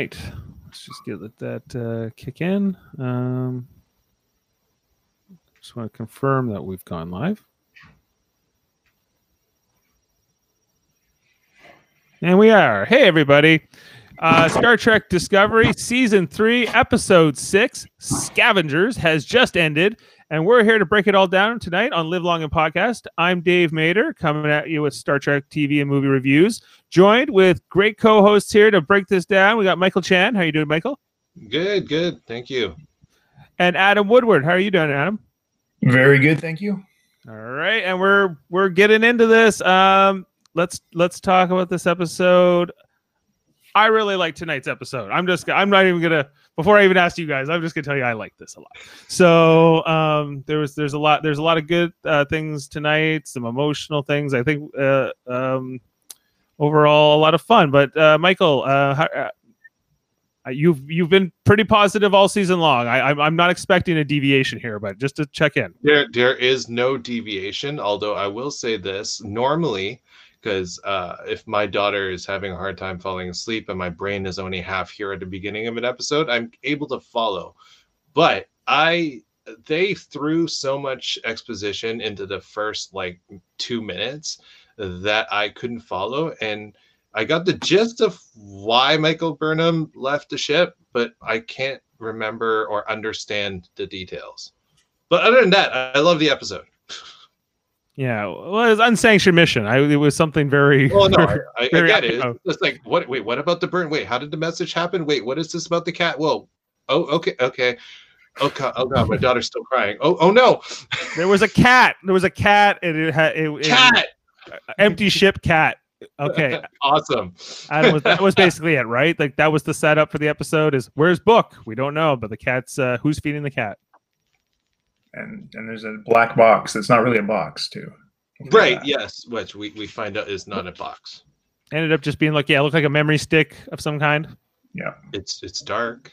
right. Let's just get let that uh, kick in. Um, just want to confirm that we've gone live. And we are. Hey, everybody. Uh, Star Trek Discovery Season 3, Episode 6, Scavengers, has just ended. And we're here to break it all down tonight on Live Long and Podcast. I'm Dave Mater, coming at you with Star Trek TV and movie reviews. Joined with great co-hosts here to break this down. We got Michael Chan. How are you doing, Michael? Good, good. Thank you. And Adam Woodward. How are you doing, Adam? Very good, thank you. All right, and we're we're getting into this. Um, let's let's talk about this episode. I really like tonight's episode. I'm just I'm not even gonna before I even ask you guys, I'm just gonna tell you I like this a lot. So um, there was there's a lot there's a lot of good uh, things tonight, some emotional things. I think uh, um, overall a lot of fun. But uh, Michael, uh, how, uh, you've you've been pretty positive all season long. I, I'm I'm not expecting a deviation here, but just to check in. There there is no deviation. Although I will say this: normally because uh, if my daughter is having a hard time falling asleep and my brain is only half here at the beginning of an episode, I'm able to follow. But I they threw so much exposition into the first like two minutes that I couldn't follow, and I got the gist of why Michael Burnham left the ship, but I can't remember or understand the details. But other than that, I love the episode. Yeah, well, it was unsanctioned mission. I it was something very. Well, no, I, I, I get it. It's, it's like, what? Wait, what about the burn? Wait, how did the message happen? Wait, what is this about the cat? Well, oh, okay, okay. Oh god, oh god, my daughter's still crying. Oh, oh no. There was a cat. There was a cat, and it had it, cat. It, empty ship cat. Okay. awesome. And was, that was basically it, right? Like that was the setup for the episode. Is where's book? We don't know, but the cat's uh, who's feeding the cat and and there's a black box that's not really a box too. Right. That. Yes, which we we find out is not a box. Ended up just being like, yeah, it looked like a memory stick of some kind. Yeah. It's it's dark.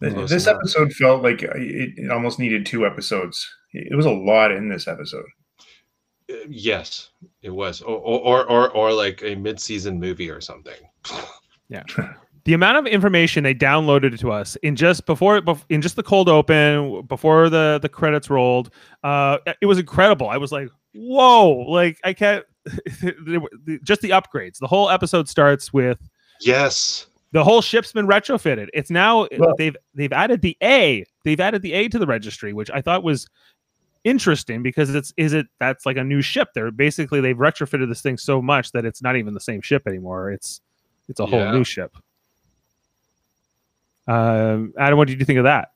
This episode felt like it, it almost needed two episodes. It was a lot in this episode. Uh, yes, it was, or or or, or like a mid-season movie or something. Yeah. the amount of information they downloaded to us in just before in just the cold open before the the credits rolled uh it was incredible. I was like whoa like i can't just the upgrades. The whole episode starts with yes. the whole ship's been retrofitted. It's now well, they've they've added the a they've added the a to the registry which i thought was interesting because it's is it that's like a new ship. They're basically they've retrofitted this thing so much that it's not even the same ship anymore. It's it's a whole yeah. new ship um, Adam, what did you think of that?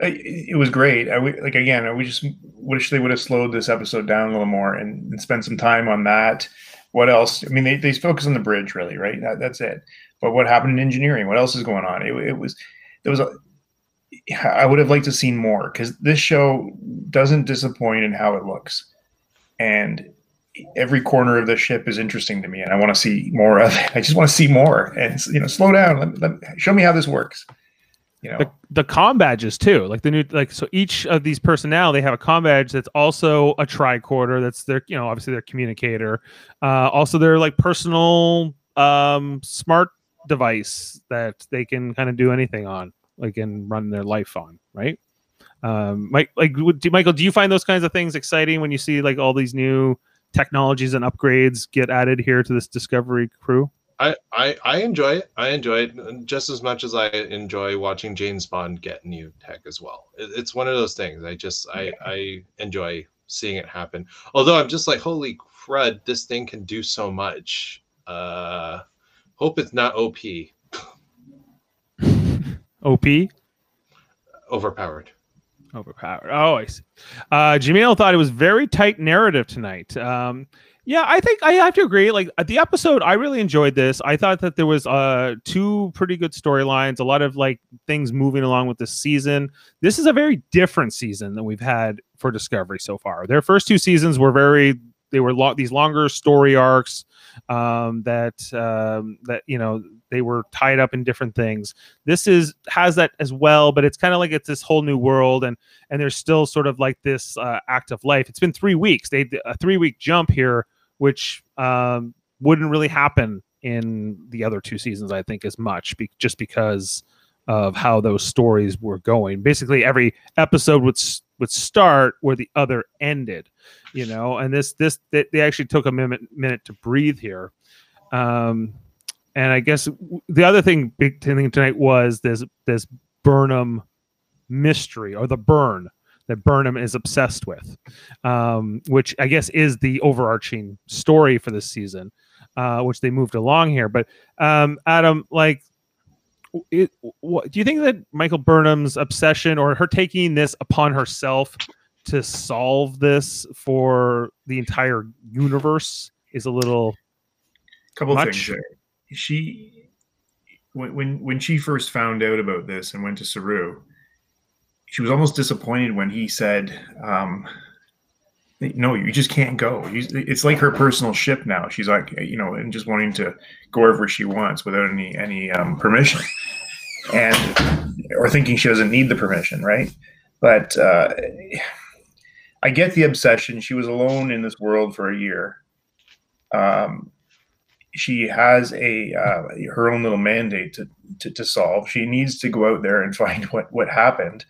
It was great. I like again, I we just wish they would have slowed this episode down a little more and, and spend some time on that. What else? I mean, they, they focus on the bridge, really, right? That, that's it. But what happened in engineering? What else is going on? It, it was there was a. I would have liked to seen more because this show doesn't disappoint in how it looks, and every corner of the ship is interesting to me, and I want to see more of it. I just want to see more, and you know, slow down. Let, let, show me how this works you know the, the com badges too like the new like so each of these personnel they have a com badge that's also a tricorder that's their you know obviously their communicator uh also their like personal um smart device that they can kind of do anything on like and run their life on right um mike like do, michael do you find those kinds of things exciting when you see like all these new technologies and upgrades get added here to this discovery crew I, I I enjoy it. I enjoy it just as much as I enjoy watching James Bond get new tech as well. It, it's one of those things. I just I I enjoy seeing it happen. Although I'm just like, holy crud, this thing can do so much. Uh, hope it's not OP. OP. Overpowered. Overpowered. Oh, I see. Uh, Jamil thought it was very tight narrative tonight. Um, yeah, I think I have to agree. Like the episode, I really enjoyed this. I thought that there was uh two pretty good storylines, a lot of like things moving along with this season. This is a very different season than we've had for Discovery so far. Their first two seasons were very they were lo- these longer story arcs um, that um, that you know they were tied up in different things. This is has that as well, but it's kind of like it's this whole new world, and and there's still sort of like this uh, active life. It's been three weeks. They a three week jump here which um, wouldn't really happen in the other two seasons. I think as much, be, just because of how those stories were going. Basically, every episode would would start where the other ended, you know. And this this they, they actually took a minute minute to breathe here. Um, and I guess the other thing big thing tonight was this this Burnham mystery or the burn that Burnham is obsessed with, um, which I guess is the overarching story for this season, uh, which they moved along here. But um, Adam, like, it, what, do you think that Michael Burnham's obsession or her taking this upon herself to solve this for the entire universe is a little couple much? things there. She when, when she first found out about this and went to Saru, she was almost disappointed when he said, um, "No, you just can't go." It's like her personal ship now. She's like, you know, and just wanting to go wherever she wants without any any um, permission, and or thinking she doesn't need the permission, right? But uh, I get the obsession. She was alone in this world for a year. Um, she has a uh, her own little mandate to, to, to solve. She needs to go out there and find what what happened.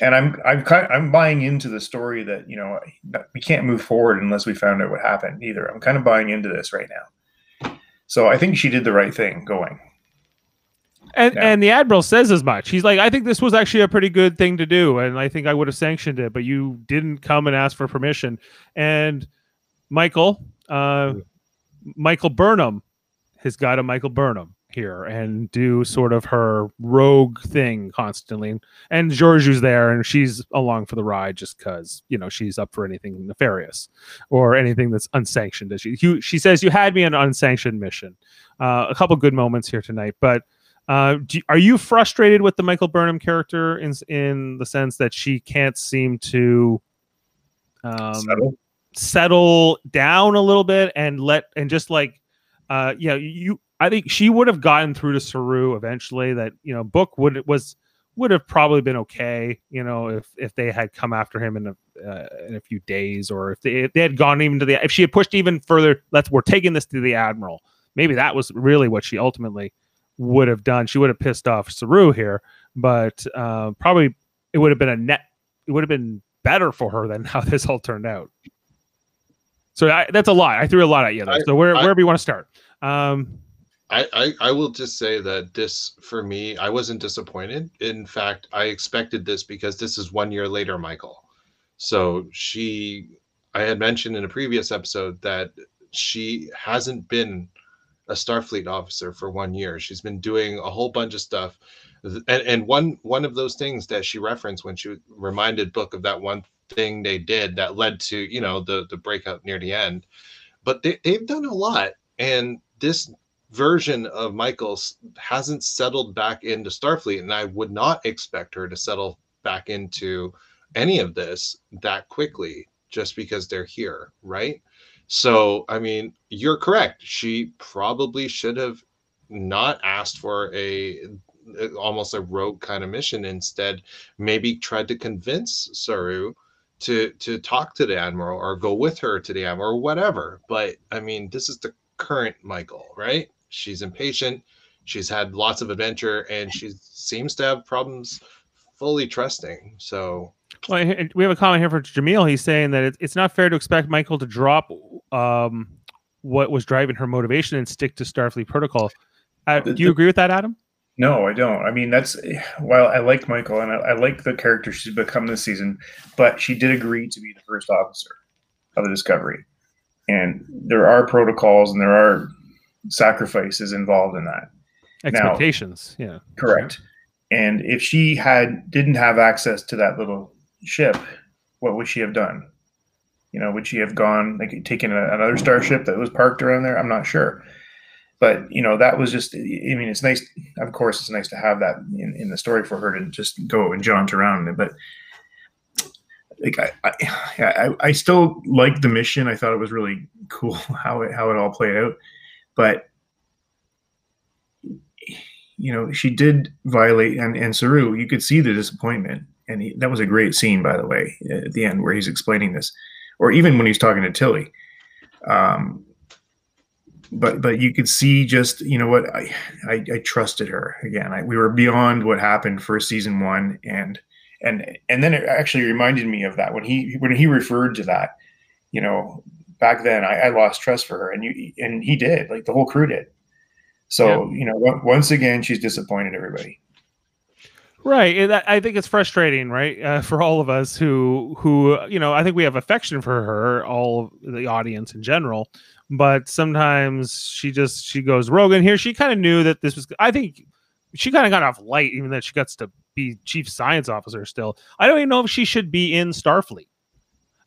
And I'm I'm kind of, I'm buying into the story that you know we can't move forward unless we found out what happened either. I'm kind of buying into this right now. So I think she did the right thing going. And yeah. and the admiral says as much. He's like, I think this was actually a pretty good thing to do, and I think I would have sanctioned it, but you didn't come and ask for permission. And Michael, uh, Michael Burnham has got a Michael Burnham here and do sort of her rogue thing constantly. And Georgiou's there and she's along for the ride just because, you know, she's up for anything nefarious or anything that's unsanctioned. She, she says, You had me on an unsanctioned mission. Uh, a couple good moments here tonight. But uh, do, are you frustrated with the Michael Burnham character in, in the sense that she can't seem to. Um, Settle settle down a little bit and let and just like uh yeah you i think she would have gotten through to saru eventually that you know book would it was would have probably been okay you know if if they had come after him in a uh, in a few days or if they, if they had gone even to the if she had pushed even further let's we're taking this to the admiral. Maybe that was really what she ultimately would have done. She would have pissed off saru here but uh, probably it would have been a net it would have been better for her than how this all turned out so I, that's a lot. I threw a lot at you. Though. so where, I, wherever you want to start. Um, I, I, I will just say that this for me, I wasn't disappointed. In fact, I expected this because this is one year later, Michael. So she, I had mentioned in a previous episode that she hasn't been a Starfleet officer for one year. She's been doing a whole bunch of stuff. And, and one one of those things that she referenced when she reminded Book of that one thing they did that led to you know the the breakup near the end. But they, they've done a lot and this version of michael's hasn't settled back into starfleet and i would not expect her to settle back into any of this that quickly just because they're here right? So i mean you're correct. She probably should have not asked for a almost a rogue kind of mission. Instead maybe tried to convince saru to to talk to the admiral or go with her to the admiral or whatever. But I mean, this is the current Michael, right? She's impatient. She's had lots of adventure, and she seems to have problems fully trusting. So. Well, we have a comment here for Jamil. He's saying that it's not fair to expect Michael to drop um, what was driving her motivation and stick to Starfleet protocol. Uh, do you agree with that, Adam? No, I don't. I mean, that's while I like Michael and I, I, like the character she's become this season, but she did agree to be the first officer of the Discovery, and there are protocols and there are sacrifices involved in that. Expectations, now, yeah, correct. And if she had didn't have access to that little ship, what would she have done? You know, would she have gone like taken a, another starship that was parked around there? I'm not sure but you know that was just i mean it's nice of course it's nice to have that in, in the story for her to just go and jaunt around. But like I, I i still like the mission. I thought it was really cool how it how it all played out. But you know she did violate and and saru you could see the disappointment. And he, that was a great scene by the way at the end where he's explaining this or even when he's talking to tilly. Um but but you could see just you know what I I, I trusted her again. I, we were beyond what happened for season one, and and and then it actually reminded me of that when he when he referred to that. You know, back then I, I lost trust for her, and you and he did, like the whole crew did. So yeah. you know, once again, she's disappointed everybody. Right. I think it's frustrating, right, uh, for all of us who who you know. I think we have affection for her, all the audience in general but sometimes she just she goes rogue and here she kind of knew that this was i think she kind of got off light even that she gets to be chief science officer still i don't even know if she should be in starfleet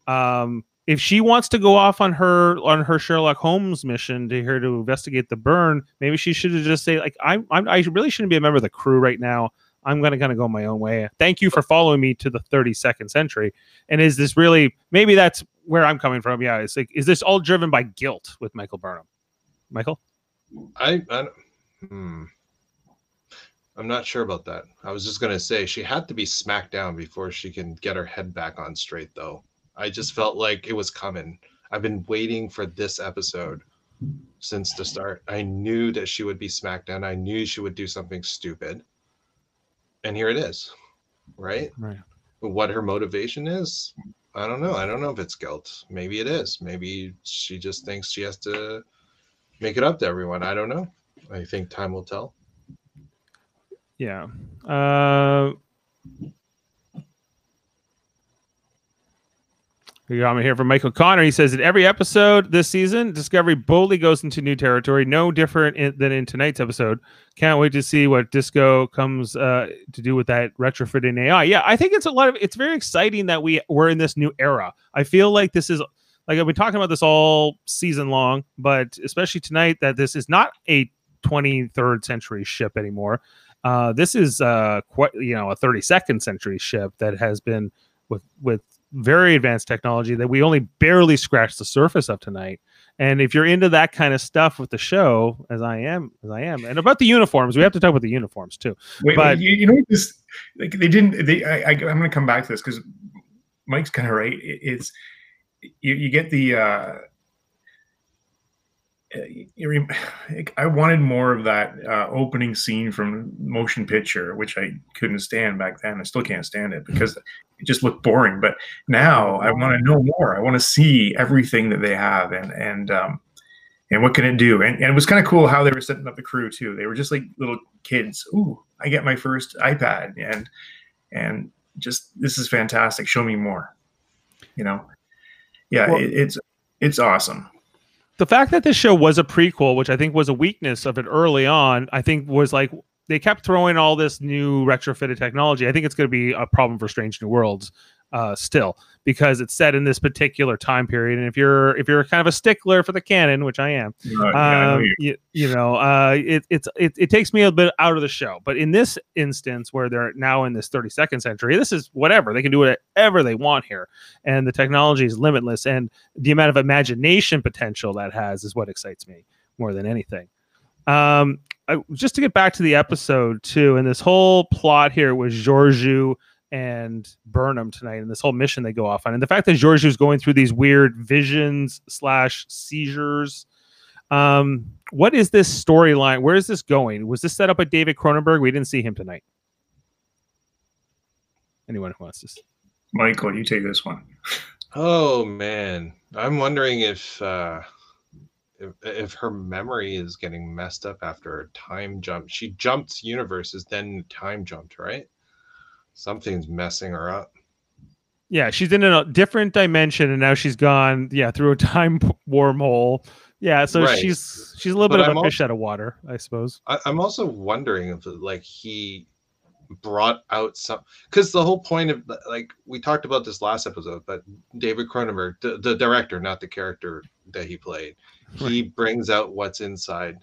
um if she wants to go off on her on her Sherlock Holmes mission to here to investigate the burn, maybe she should just say like I'm, I'm, I really shouldn't be a member of the crew right now. I'm gonna kind of go my own way. Thank you for following me to the 32nd century. And is this really maybe that's where I'm coming from? Yeah, it's like is this all driven by guilt with Michael Burnham? Michael, I, I hmm. I'm not sure about that. I was just gonna say she had to be smacked down before she can get her head back on straight, though. I just felt like it was coming. I've been waiting for this episode since the start. I knew that she would be smacked down. I knew she would do something stupid and here it is right right what her motivation is i don't know. I don't know if it's guilt. Maybe it is. Maybe she just thinks she has to make it up to everyone. I don't know. I think time will tell. Yeah. Uh Me here from Michael Connor. He says that every episode this season, Discovery boldly goes into new territory, no different in, than in tonight's episode. Can't wait to see what Disco comes uh, to do with that retrofitting AI. Yeah, I think it's a lot of. It's very exciting that we we're in this new era. I feel like this is like I've been talking about this all season long, but especially tonight that this is not a 23rd century ship anymore. Uh, this is uh, quite you know a 32nd century ship that has been with with very advanced technology that we only barely scratched the surface of tonight. And if you're into that kind of stuff with the show, as I am, as I am, and about the uniforms, we have to talk about the uniforms too. Wait, but you, you, know this? Like they didn't. They. I, I, am going to come back to this because Mike's kind of right. It, it's you, you get the. uh I wanted more of that uh, opening scene from motion picture, which I couldn't stand back then. I still can't stand it because it just looked boring. But now I want to know more. I want to see everything that they have and and um, and what can it do. And, and it was kind of cool how they were setting up the crew too. They were just like little kids. Ooh, I get my first iPad and and just this is fantastic. Show me more. You know, yeah, well, it, it's it's awesome the fact that this show was a prequel, which I think was a weakness of it early on, I think was like they kept throwing all this new retrofitted technology. I think it's going to be a problem for Strange New Worlds uh, still because it's set in this particular time period. And if you're if you're kind of a stickler for the canon, which I am, yeah, um, you, you, know, uh, it, it's it, it takes me a bit out of the show. But in this instance, where they're now in this 32nd century, this is whatever they can do whatever they want here, and the technology is limitless, and the amount of imagination potential that has is what excites me more than anything. Um, I, just to get back to the episode too, and this whole plot here was Georgiou and Burnham tonight and this whole mission they go off on. And the fact that is going through these weird visions slash seizures. Um, what is this storyline? Where is this going? Was this set up by David Cronenberg? We didn't see him tonight. Anyone who wants this? Michael, you take this one. Oh man. I'm wondering if uh if, if her memory is getting messed up after a time jump. She jumped universes, then time jumped, right? Something's messing her up. Yeah, she's in a different dimension, and now she's gone. Yeah, through a time wormhole. Yeah, so right. she's she's a little but bit of I'm a fish out of water, I suppose. I, am also wondering if like he brought out some because the whole point of like we talked about this last episode, but David Cronenberg, the, the director, not the character that he played, right. he brings out what's inside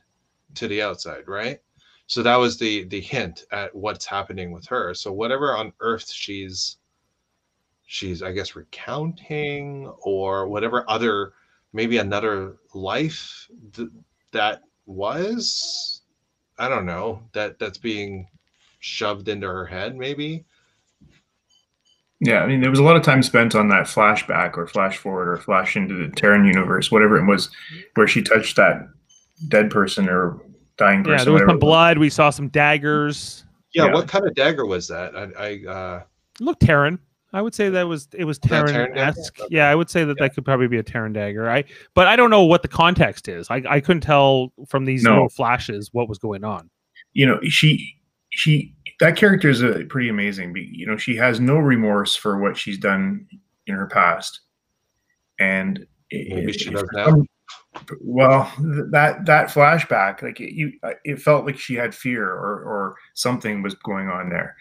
to the outside, right? So that was the the hint at what's happening with her. So whatever on earth she's she's i guess recounting or whatever other maybe another life th- that was i don't know that that's being shoved into her head maybe? Yeah i mean there was a lot of time spent on that flashback or flash forward or flash into the terran universe whatever it was where she touched that dead person or dying person. Yeah, there was some blood. We saw some daggers. Yeah, Yeah. what kind of dagger was that? I, I uh, Look, Terran. I would say that was it was that Terran Terran dagger? esque. Yeah, I would say that that could probably be a Terran dagger. I but I don't know what the context is. I, I couldn't tell from these No. little flashes what was going on. you know she she that character is a pretty amazing you know she has no remorse for what she's done in her past and Maybe it- she it- does for some- well that that flashback like it, you it felt like she had fear or or something was going on there.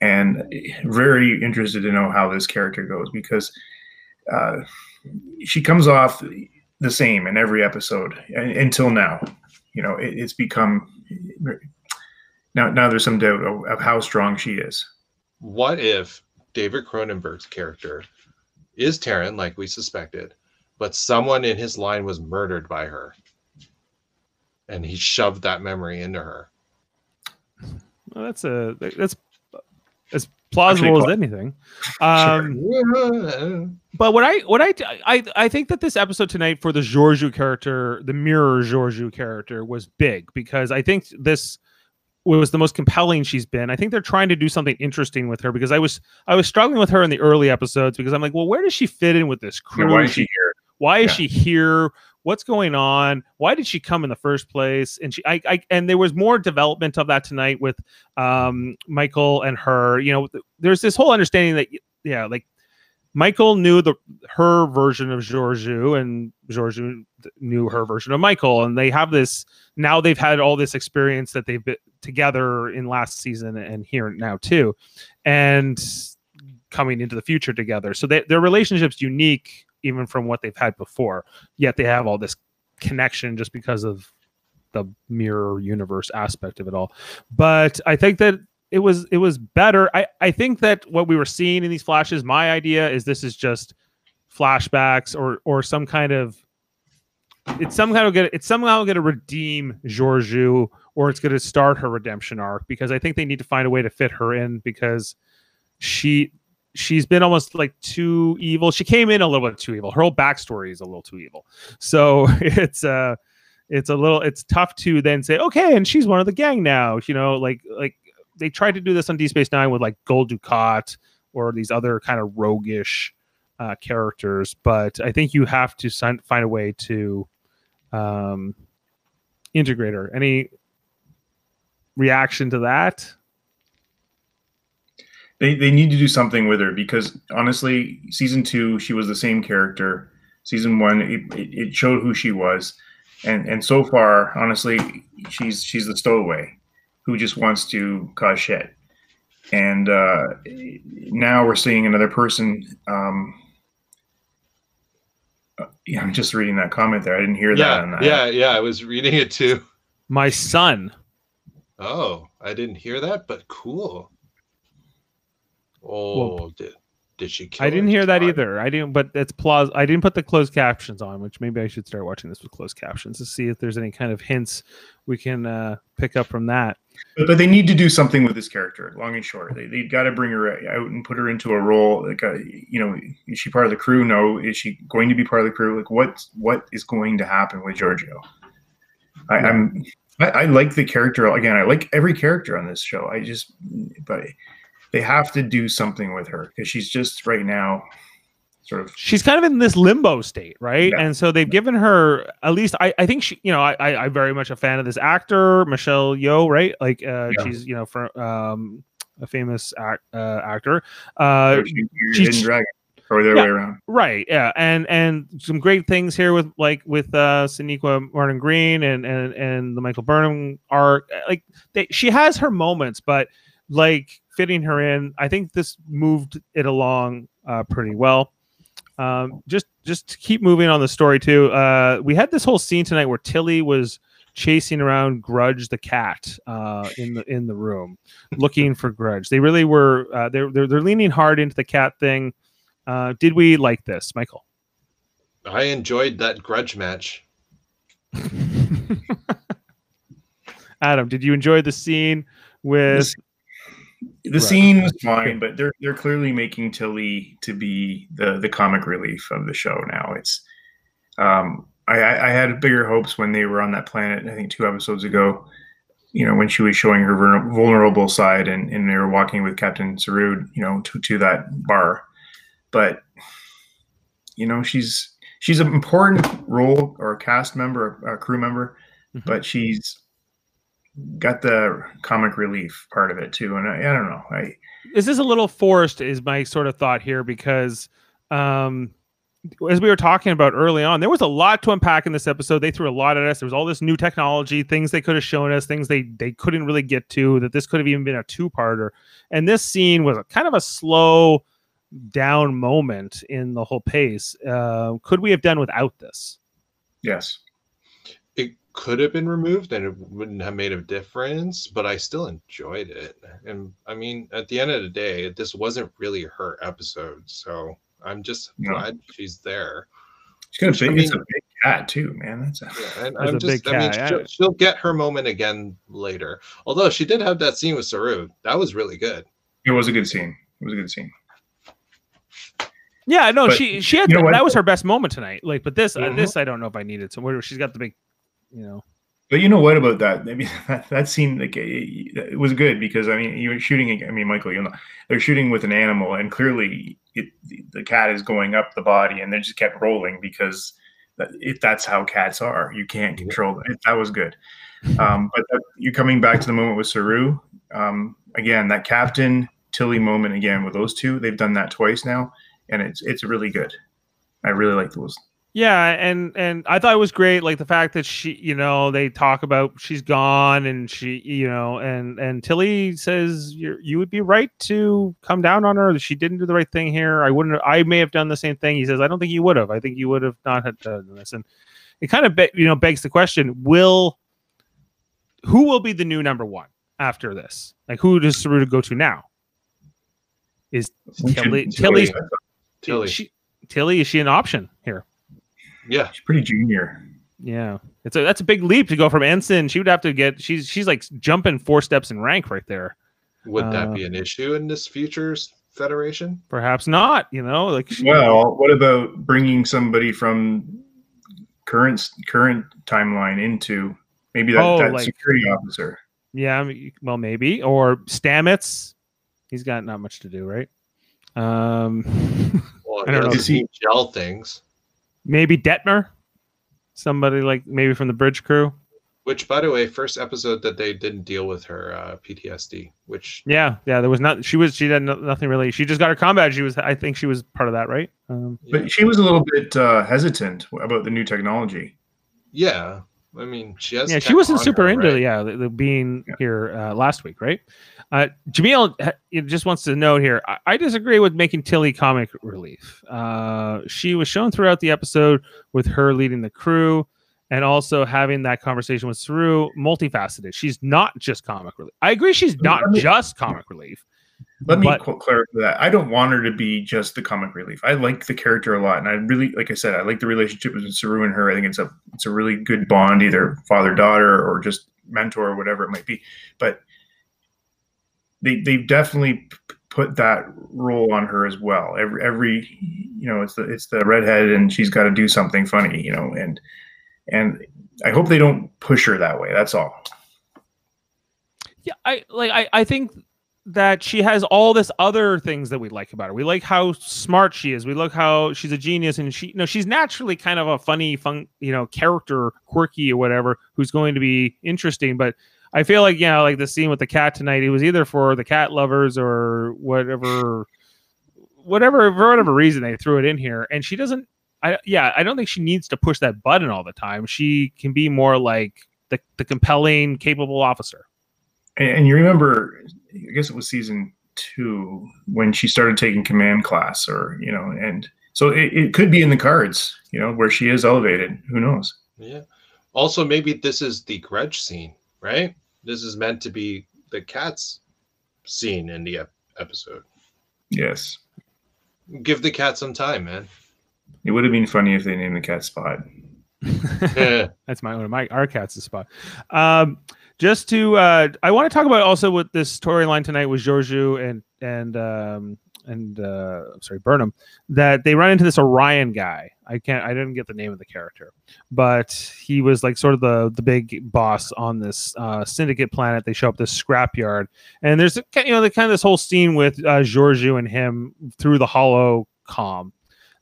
And very interested to know how this character goes because uh, she comes off the same in every episode un- until now. You know it, it's become now now there's some doubt of, of how strong she is. What if David Cronenberg's character is Terran, like we suspected, but someone in his line was murdered by her, and he shoved that memory into her? Well, that's a that's as plausible Actually, as anything. Um, but what I what I I I think that this episode tonight for the Georgiou character, the mirror Georgiou character, was big because I think this was the most compelling she's been. I think they're trying to do something interesting with her because I was I was struggling with her in the early episodes because I'm like, well, where does she fit in with this You know, crew? why is she here why is Yeah. she here? What's going on? Why did she come in the first place? And she I, I and there was more development of that tonight with um michael and her you know there's this whole understanding that yeah like michael knew the her version of georgiou and georgiou knew her version of michael and they have this now they've had all this experience that they've been together in last season and here now too. And coming into the future together so they, their relationship's unique even from what they've had before. Yet they have all this connection just because of the mirror universe aspect of it all. But I think that it was it was better. I I think that what we were seeing in these flashes, my idea is this is just flashbacks or or some kind of it's somehow gonna it's somehow gonna redeem Georgiou or it's gonna start her redemption arc because I think they need to find a way to fit her in because she she's been almost like too evil. She came in a little bit too evil. Her whole backstory is a little too evil. So it's uh it's a little it's tough to then say, okay, and she's one of the gang now. You know, like like they tried to do this on D Space Nine with like Gul Dukat or these other kind of roguish uh, characters, but I think you have to sign, find a way to um, integrate her. Any reaction to that? They, they need to do something with her because honestly season two she was the same character season one it, it, it showed who she was and and so far honestly she's she's the stowaway who just wants to cause shit and uh now we're seeing another person um uh, yeah i'm just reading that comment there i didn't hear that on Yeah, that. yeah, yeah. I was reading it too. My son. Oh, I didn't hear that, but cool. Oh, did did she kill I didn't hear that either. I didn't, but it's plaus. I didn't put the closed captions on, which maybe I should start watching this with closed captions to see if there's any kind of hints we can uh, pick up from that. But, but they need to do something with this character, long and short. They they got to bring her out and put her into a role. Like, a, you know, is she part of the crew? No. Is she going to be part of the crew? Like, what what is going to happen with Georgiou? I, I'm I, I like the character again. I like every character on this show. I just, but they have to do something with her because she's just right now, sort of. She's kind of in this limbo state, right? Yeah. And so they've given her at least. I, I think she, you know, I, I I'm very much a fan of this actor, Michelle Yeoh, right? Like, uh, Yeah. she's you know from um, a famous act, uh, actor. Uh, she, she's- Dragon, or the other Yeah. way around. right yeah and and some great things here with like with uh Sonequa martin green and and and the michael burnham arc like they, she has her moments but like fitting her in i think this moved it along uh pretty well um just just to keep moving on the story too uh we had this whole scene tonight where tilly was chasing around grudge the cat uh in the in the room looking for grudge they really were uh they're, they're they're leaning hard into the cat thing uh, did we like this, Michael? I enjoyed that grudge match. Adam, did you enjoy the scene with? The Right. scene was fine, but they're they're clearly making Tilly to be the the comic relief of the show now. It's um I, I had bigger hopes when they were on that planet. I think two episodes ago. You know, when she was showing her vulnerable side, and, and they were walking with Captain Saru, you know, to to that bar. But you know, she's she's an important role or a cast member, a crew member, mm-hmm. but she's got the comic relief part of it too. And I, I don't know. I is this a little forced? Is my sort of thought here because um as we were talking about early on, there was a lot to unpack in this episode. They threw a lot at us. There was all this new technology, things they could have shown us, things they they couldn't really get to. That this could have even been a two parter. And this scene was a, kind of a slow down moment in the whole pace. Uh, could we have done without this? Yes could have been removed and it wouldn't have made a difference, but I still enjoyed it. And I mean, at the end of the day, this wasn't really her episode, so I'm just no. glad she's there. She's gonna big, I mean, it's a big cat too, man. That's a, yeah, and I'm just, I mean, she'll, she'll, get her moment again later. Although she did have that scene with Saru, that was really good. It was a good scene. It was a good scene. Yeah, no, but, she she had you know that was her best moment tonight. Like, but this mm-hmm. uh, this I don't know if I needed. So where she's got the big you know. But you know what about that? I mean, that, that scene like it, it, was good because I mean, you were shooting. I mean, Michael, you know, they're shooting with an animal, and clearly, it, the cat is going up the body, and they just kept rolling because if that's how cats are, you can't control it. That was good. Um, but that, you're coming back to the moment with Saru. Um, again, that Captain Tilly moment again with those two. They've done that twice now, and it's it's really good. I really like those yeah, and and I thought it was great, like the fact that she, you know, they talk about she's gone, and she, you know, and and Tilly says you you would be right to come down on her. She didn't do the right thing here. I wouldn't. I may have done the same thing. He says I don't think you would have. I think you would have not had done this, and it kind of be, you know begs the question: Will who will be the new number one after this? Like who does Saruta go to now? Is Tilly Tilly Tilly she, Tilly is she an option here? Yeah, she's pretty junior. Yeah, it's a that's a big leap to go from ensign. She would have to get she's she's like jumping four steps in rank right there. Would uh, that be an issue in this futures federation? Perhaps not. You know, like she, well, what about bringing somebody from current current timeline into maybe that, oh, that like, security officer? Yeah, well, maybe or Stamets. He's got not much to do, right? Um, well, I don't know. Does he gel things? Maybe Detmer, somebody like maybe from the bridge crew. Which, by the way, first episode that they didn't deal with her uh, PTSD. Which yeah, yeah, there was not. She was she had nothing really. She just got her combat. She was I think she was part of that, right? Um, but she was a little bit uh, hesitant about the new technology. Yeah, I mean, she has. Yeah, she wasn't super her, into right? yeah the, the being yeah. here uh, last week, right? Uh, Jamil just wants to note here. I, I, disagree with making Tilly comic relief. Uh, she was shown throughout the episode with her leading the crew and also having that conversation with Saru. Multifaceted. She's not just comic relief. I agree. She's not just comic relief. Let me clarify that. I don't want her to be just the comic relief. I like the character a lot, and I really, like I said, I like the relationship between Saru and her. I think it's a it's a really good bond, either father daughter or just mentor or whatever it might be. But they they've definitely put that role on her as well. Every every you know, it's the it's the redhead, and she's got to do something funny, you know, and and I hope they don't push her that way. That's all. Yeah, I like I I think that she has all this other things that we like about her. We like how smart she is. We look how she's a genius, and she, you know, she's naturally kind of a funny, fun, you know, character, quirky or whatever, who's going to be interesting. But I feel like, yeah, like the scene with the cat tonight, it was either for the cat lovers or whatever, whatever for whatever reason they threw it in here, and she doesn't. I yeah, I don't think she needs to push that button all the time. She can be more like the the compelling, capable officer. And, and you remember I guess it was season two when she started taking command class, or you know, and so it, it could be in the cards, you know, where she is elevated. Who knows? Yeah. Also, maybe this is the grudge scene, right? This is meant to be the cat's scene in the ep- episode. Yes. Give the cat some time, man. It would have been funny if they named the cat Spot. That's my one of my our cat's a spot. Um, just to uh, I want to talk about also what this storyline tonight was Georgiou and and um, and uh, I'm sorry Burnham that they run into this Orion guy. I can't. I didn't get the name of the character, but he was like sort of the the big boss on this uh, syndicate planet. They show up this scrapyard, and there's you know the kind of this whole scene with uh, Georgiou and him through the hollow com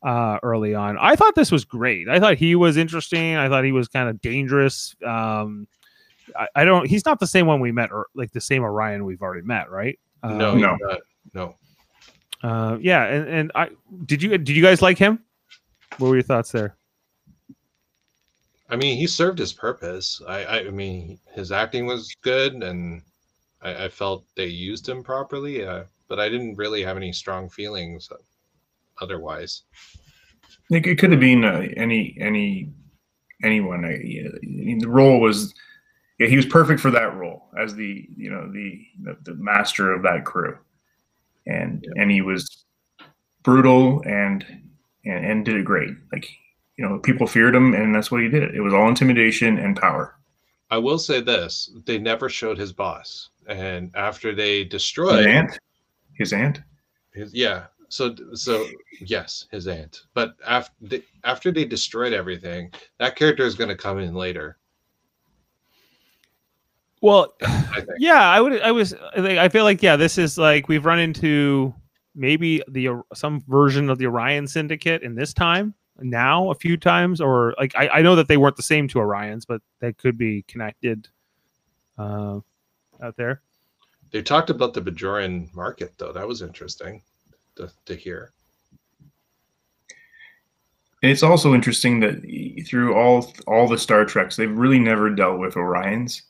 uh, early on. I thought this was great. I thought he was interesting. I thought he was kind of dangerous. Um, I, I don't. He's not the same one we met, or like the same Orion we've already met, right? no, Um, no. no, no. uh, yeah, and, and I did you did you guys like him? What were your thoughts there? I mean, he served his purpose. I, I, I mean, his acting was good, and I, I felt they used him properly. Uh, but I didn't really have any strong feelings otherwise. It, it could have been uh, any any anyone. I, I mean, the role was yeah, he was perfect for that role as the you know the the, the master of that crew, and and he was brutal and, and and did it great. Like you know, people feared him, and that's what he did. It was all intimidation and power. I will say this: they never showed his boss, and after they destroyed His aunt, his aunt. his, yeah. So, so yes, his aunt. But after they, after they destroyed everything, that character is going to come in later. Well, I yeah, I would. I was. I feel like yeah, this is like we've run into maybe the some version of the Orion Syndicate in this time now a few times, or like I, I know that they weren't the same to Orions, but they could be connected uh, out there. They talked about the Bajoran market, though. That was interesting to, to hear. And it's also interesting that through all all the Star Treks, they've really never dealt with Orions.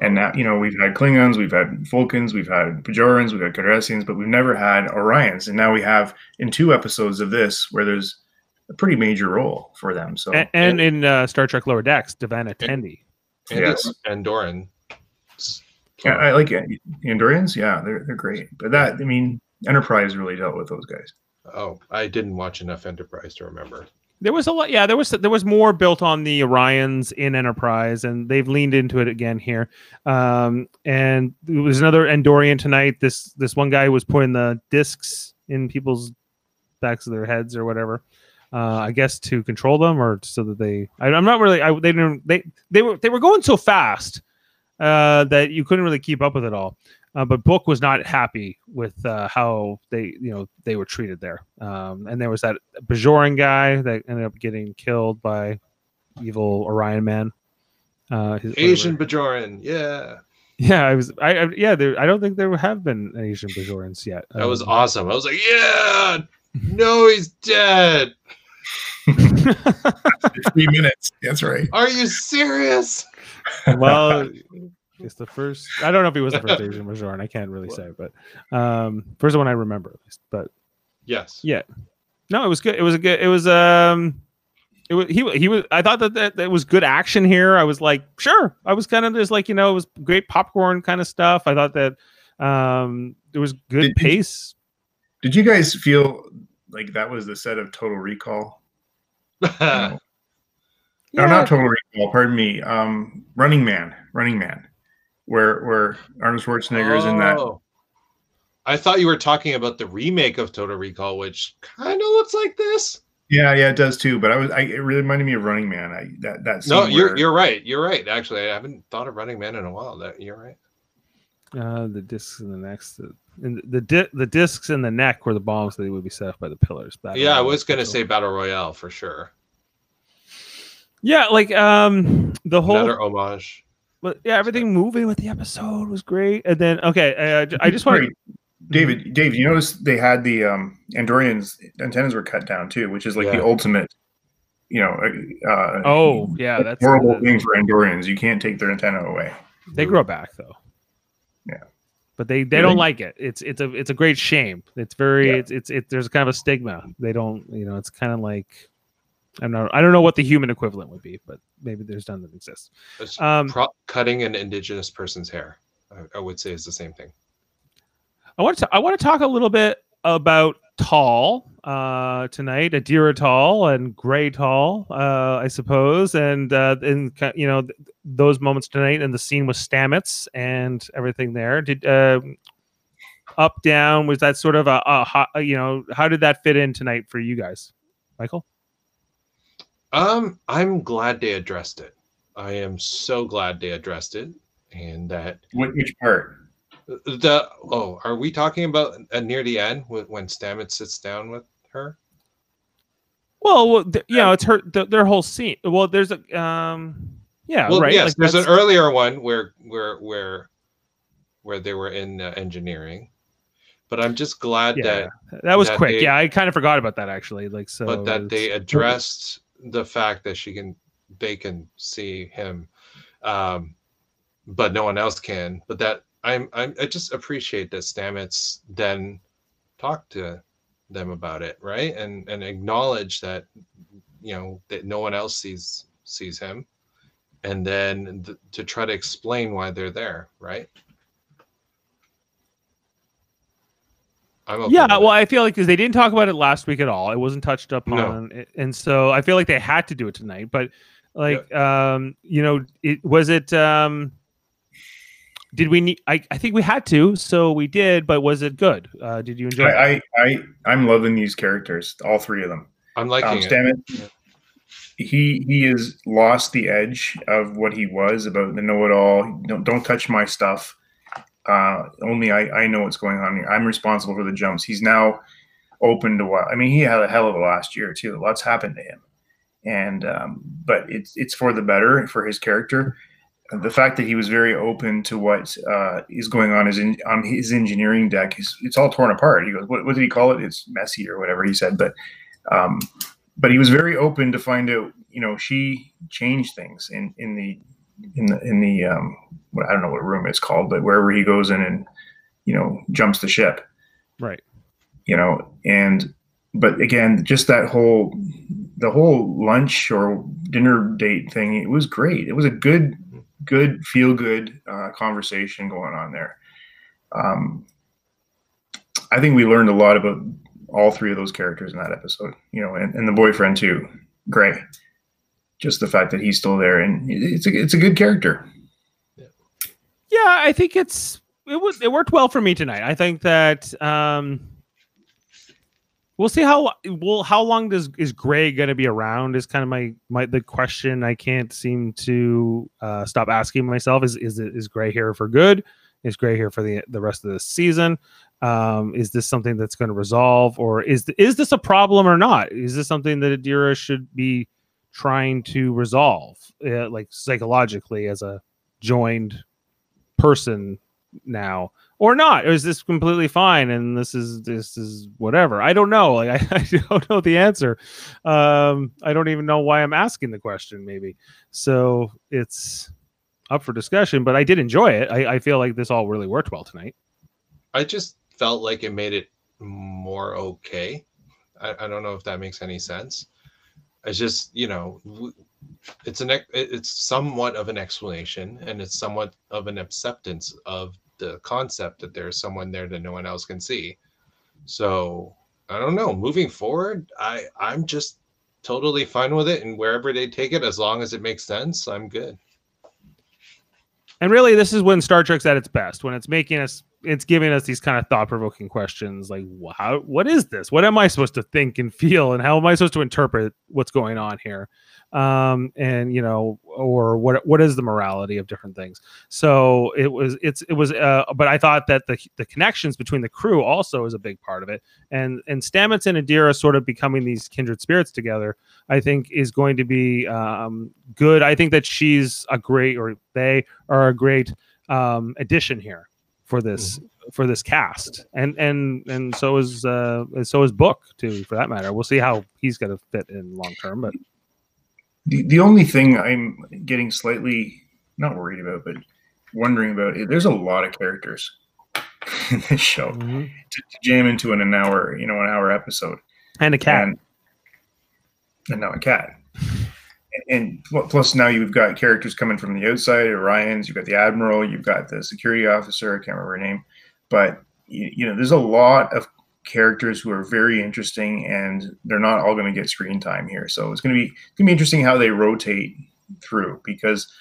And now, you know, we've had Klingons, we've had Vulcans, we've had Bajorans, we've had Cardassians, but we've never had Orions. And now we have in two episodes of this where there's a pretty major role for them. So and, and in uh, Star Trek Lower Decks, D'Vana Tendi. And Yes. Andorian. yeah, I like it. Andorians, yeah, they're they're great. But that, I mean, Enterprise really dealt with those guys. Oh, I didn't watch enough Enterprise to remember. There was a lot. Yeah, there was there was more built on the Orions in Enterprise, and they've leaned into it again here. Um, and there was another Andorian tonight. This this one guy was putting the discs in people's backs of their heads or whatever. Uh, I guess to control them or so that they. I, I'm not really. I, they didn't. They they were they were going so fast uh, that you couldn't really keep up with it all. Uh, but Book was not happy with uh, how they, you know, they were treated there. Um, and there was that Bajoran guy that ended up getting killed by evil Orion man. Uh, his, Asian whatever. Bajoran. Yeah. Yeah, I was. I, I yeah. There, I don't think there have been Asian Bajorans yet. That was Um, awesome. I was like, yeah. No, he's dead. Three minutes. That's right. Are you serious? well, it's the first. I don't know if he was the first Asian Bajoran. I can't really say, but um, first one I remember at least. But Yes. Yeah. No, it was good. It was a good. It was um, it was he he was. I thought that that, that was good action here. I was like, sure. I was kind of just like you know, it was great popcorn kind of stuff. I thought that um, there was good Did- did- pace. Did you guys feel like that was the set of Total Recall? No. No, not Total Recall. Pardon me. Um, Running Man. Running Man, where where Arnold Schwarzenegger is in that. Oh. I thought you were talking about the remake of Total Recall, which kind of looks like this. Yeah, yeah, it does too. But I was, I, it really reminded me of Running Man. I that that. No, you're where- you're right. You're right. Actually, I haven't thought of Running Man in a while. That you're right. Uh, the discs in the next, the and the di- the discs in the neck were the bombs that would be set up by the pillars. Battle yeah, I was gonna say Battle Royale for sure. Yeah, like um, the whole Another homage. But yeah, everything moving with the episode was great. And then okay, uh, I just want Sorry, David, Dave, you notice they had the um, Andorians antennas were cut down too, which is like Yeah. the ultimate, you know, uh, Oh yeah, that's horrible the- thing for Andorians. You can't take their antenna away. They grow back though. Yeah. But they they Yeah, don't they- like it. It's it's a it's a great shame. It's very Yeah. it's it's it, there's kind of a stigma. They don't you know it's kind of like I don't know I don't know what the human equivalent would be, but maybe there's none that exists. Um, pro- cutting an indigenous person's hair. I, I would say is the same thing. I want to I want to talk a little bit about Tal uh, tonight, Adira Tal and Gray Tal, uh, I suppose, and uh, and you know th- those moments tonight and the scene with Stamets and everything there. Did uh, up down was that sort of a, a, hot, you know how did that fit in tonight for you guys, Michael? Um, I'm glad they addressed it. I am so glad they addressed it, and that which part? The oh, are we talking about uh, near the end when Stamets sits down with her? Well, well th- you know, it's her the, their whole scene. Well, there's a um, yeah, well, right. Yes, like there's that's... an earlier one where where where where they were in uh, engineering, but I'm just glad yeah, that that was that quick. They, yeah, I kind of forgot about that actually. Like so, but that they addressed the fact that she can they can see him, um, but no one else can. But that I'm, I'm I just appreciate that Stamets then talked to them about it, right? And and acknowledge that you know that no one else sees sees him, and then th- to try to explain why they're there, right? Okay yeah, well, I feel like because they didn't talk about it last week at all, it wasn't touched up on, no. and so I feel like they had to do it tonight. But like, yeah. um, you know, it was it. um did we need I, I think we had to so we did but was it good uh did you enjoy I, I i am loving these characters all three of them i'm liking um, Stamets, it. he he has lost the edge of what he was about the know-it-all don't, don't touch my stuff uh only i i know what's going on here i'm responsible for the jumps he's now open to what i mean he had a hell of a last year too lots happened to him and um but it's it's for the better for his character the fact that he was very open to what uh, is going on is in, on his engineering deck. Is, it's all torn apart. He goes, what, what, did he call it? It's messy or whatever he said. But um, but he was very open to find out. You know, she changed things in in the in the in the um, I don't know what room it's called, but wherever he goes in and you know jumps the ship. Right. You know, and but again, just that whole the whole lunch or dinner date thing. It was great. It was a good good, feel good uh, conversation going on there. Um, I think we learned a lot about all three of those characters in that episode, you know, and, and the boyfriend too, Gray. Just the fact that he's still there, and it's a it's a good character. Yeah, I think it's it was it worked well for me tonight. I think that um, We'll see how well how long does is Gray going to be around? Is kind of my my the question I can't seem to uh, stop asking myself. Is is is Gray here for good? Is Gray here for the the rest of the season? Um, is this something that's going to resolve, or is is this a problem or not? Is this something that Adira should be trying to resolve, uh, like psychologically as a joined person now? or not? Or is this completely fine and this is this is whatever? I don't know. Like I, I don't know the answer. Um, I don't even know why I'm asking the question. Maybe so it's up for discussion. But I did enjoy it. I, I feel like this all really worked well tonight. I just felt like it made it more okay. I, I don't know if that makes any sense. It's just you know it's an it's somewhat of an explanation and it's somewhat of an acceptance of the concept that there's someone there that no one else can see. So I don't know. Moving forward, I I'm just totally fine with it, and wherever they take it, as long as it makes sense, I'm good. And really, this is when Star Trek's at its best, when it's making us, it's giving us these kind of thought-provoking questions, like, "How? What is this? What am I supposed to think and feel, and how am I supposed to interpret what's going on here?" um, and you know, or what what is the morality of different things. So it was it's it was, uh, but I thought that the the connections between the crew also is a big part of it, and and Stamets and Adira sort of becoming these kindred spirits together, I think is going to be um, good. I think that she's a great, or they are a great um, addition here for this mm-hmm. for this cast and and and so is uh so is book too for that matter we'll see how he's going to fit in long term but the, the only thing I'm getting slightly not worried about, but wondering about it, there's a lot of characters in this show mm-hmm. to, to, jam into in an hour, you know, an hour episode. And a cat. And, and now a cat. And, plus now you've got characters coming from the outside, Orions, you've got the Admiral, you've got the security officer, I can't remember her name. But you, know, there's a lot of characters who are very interesting, and they're not all going to get screen time here. So it's going to be going to be interesting how they rotate through because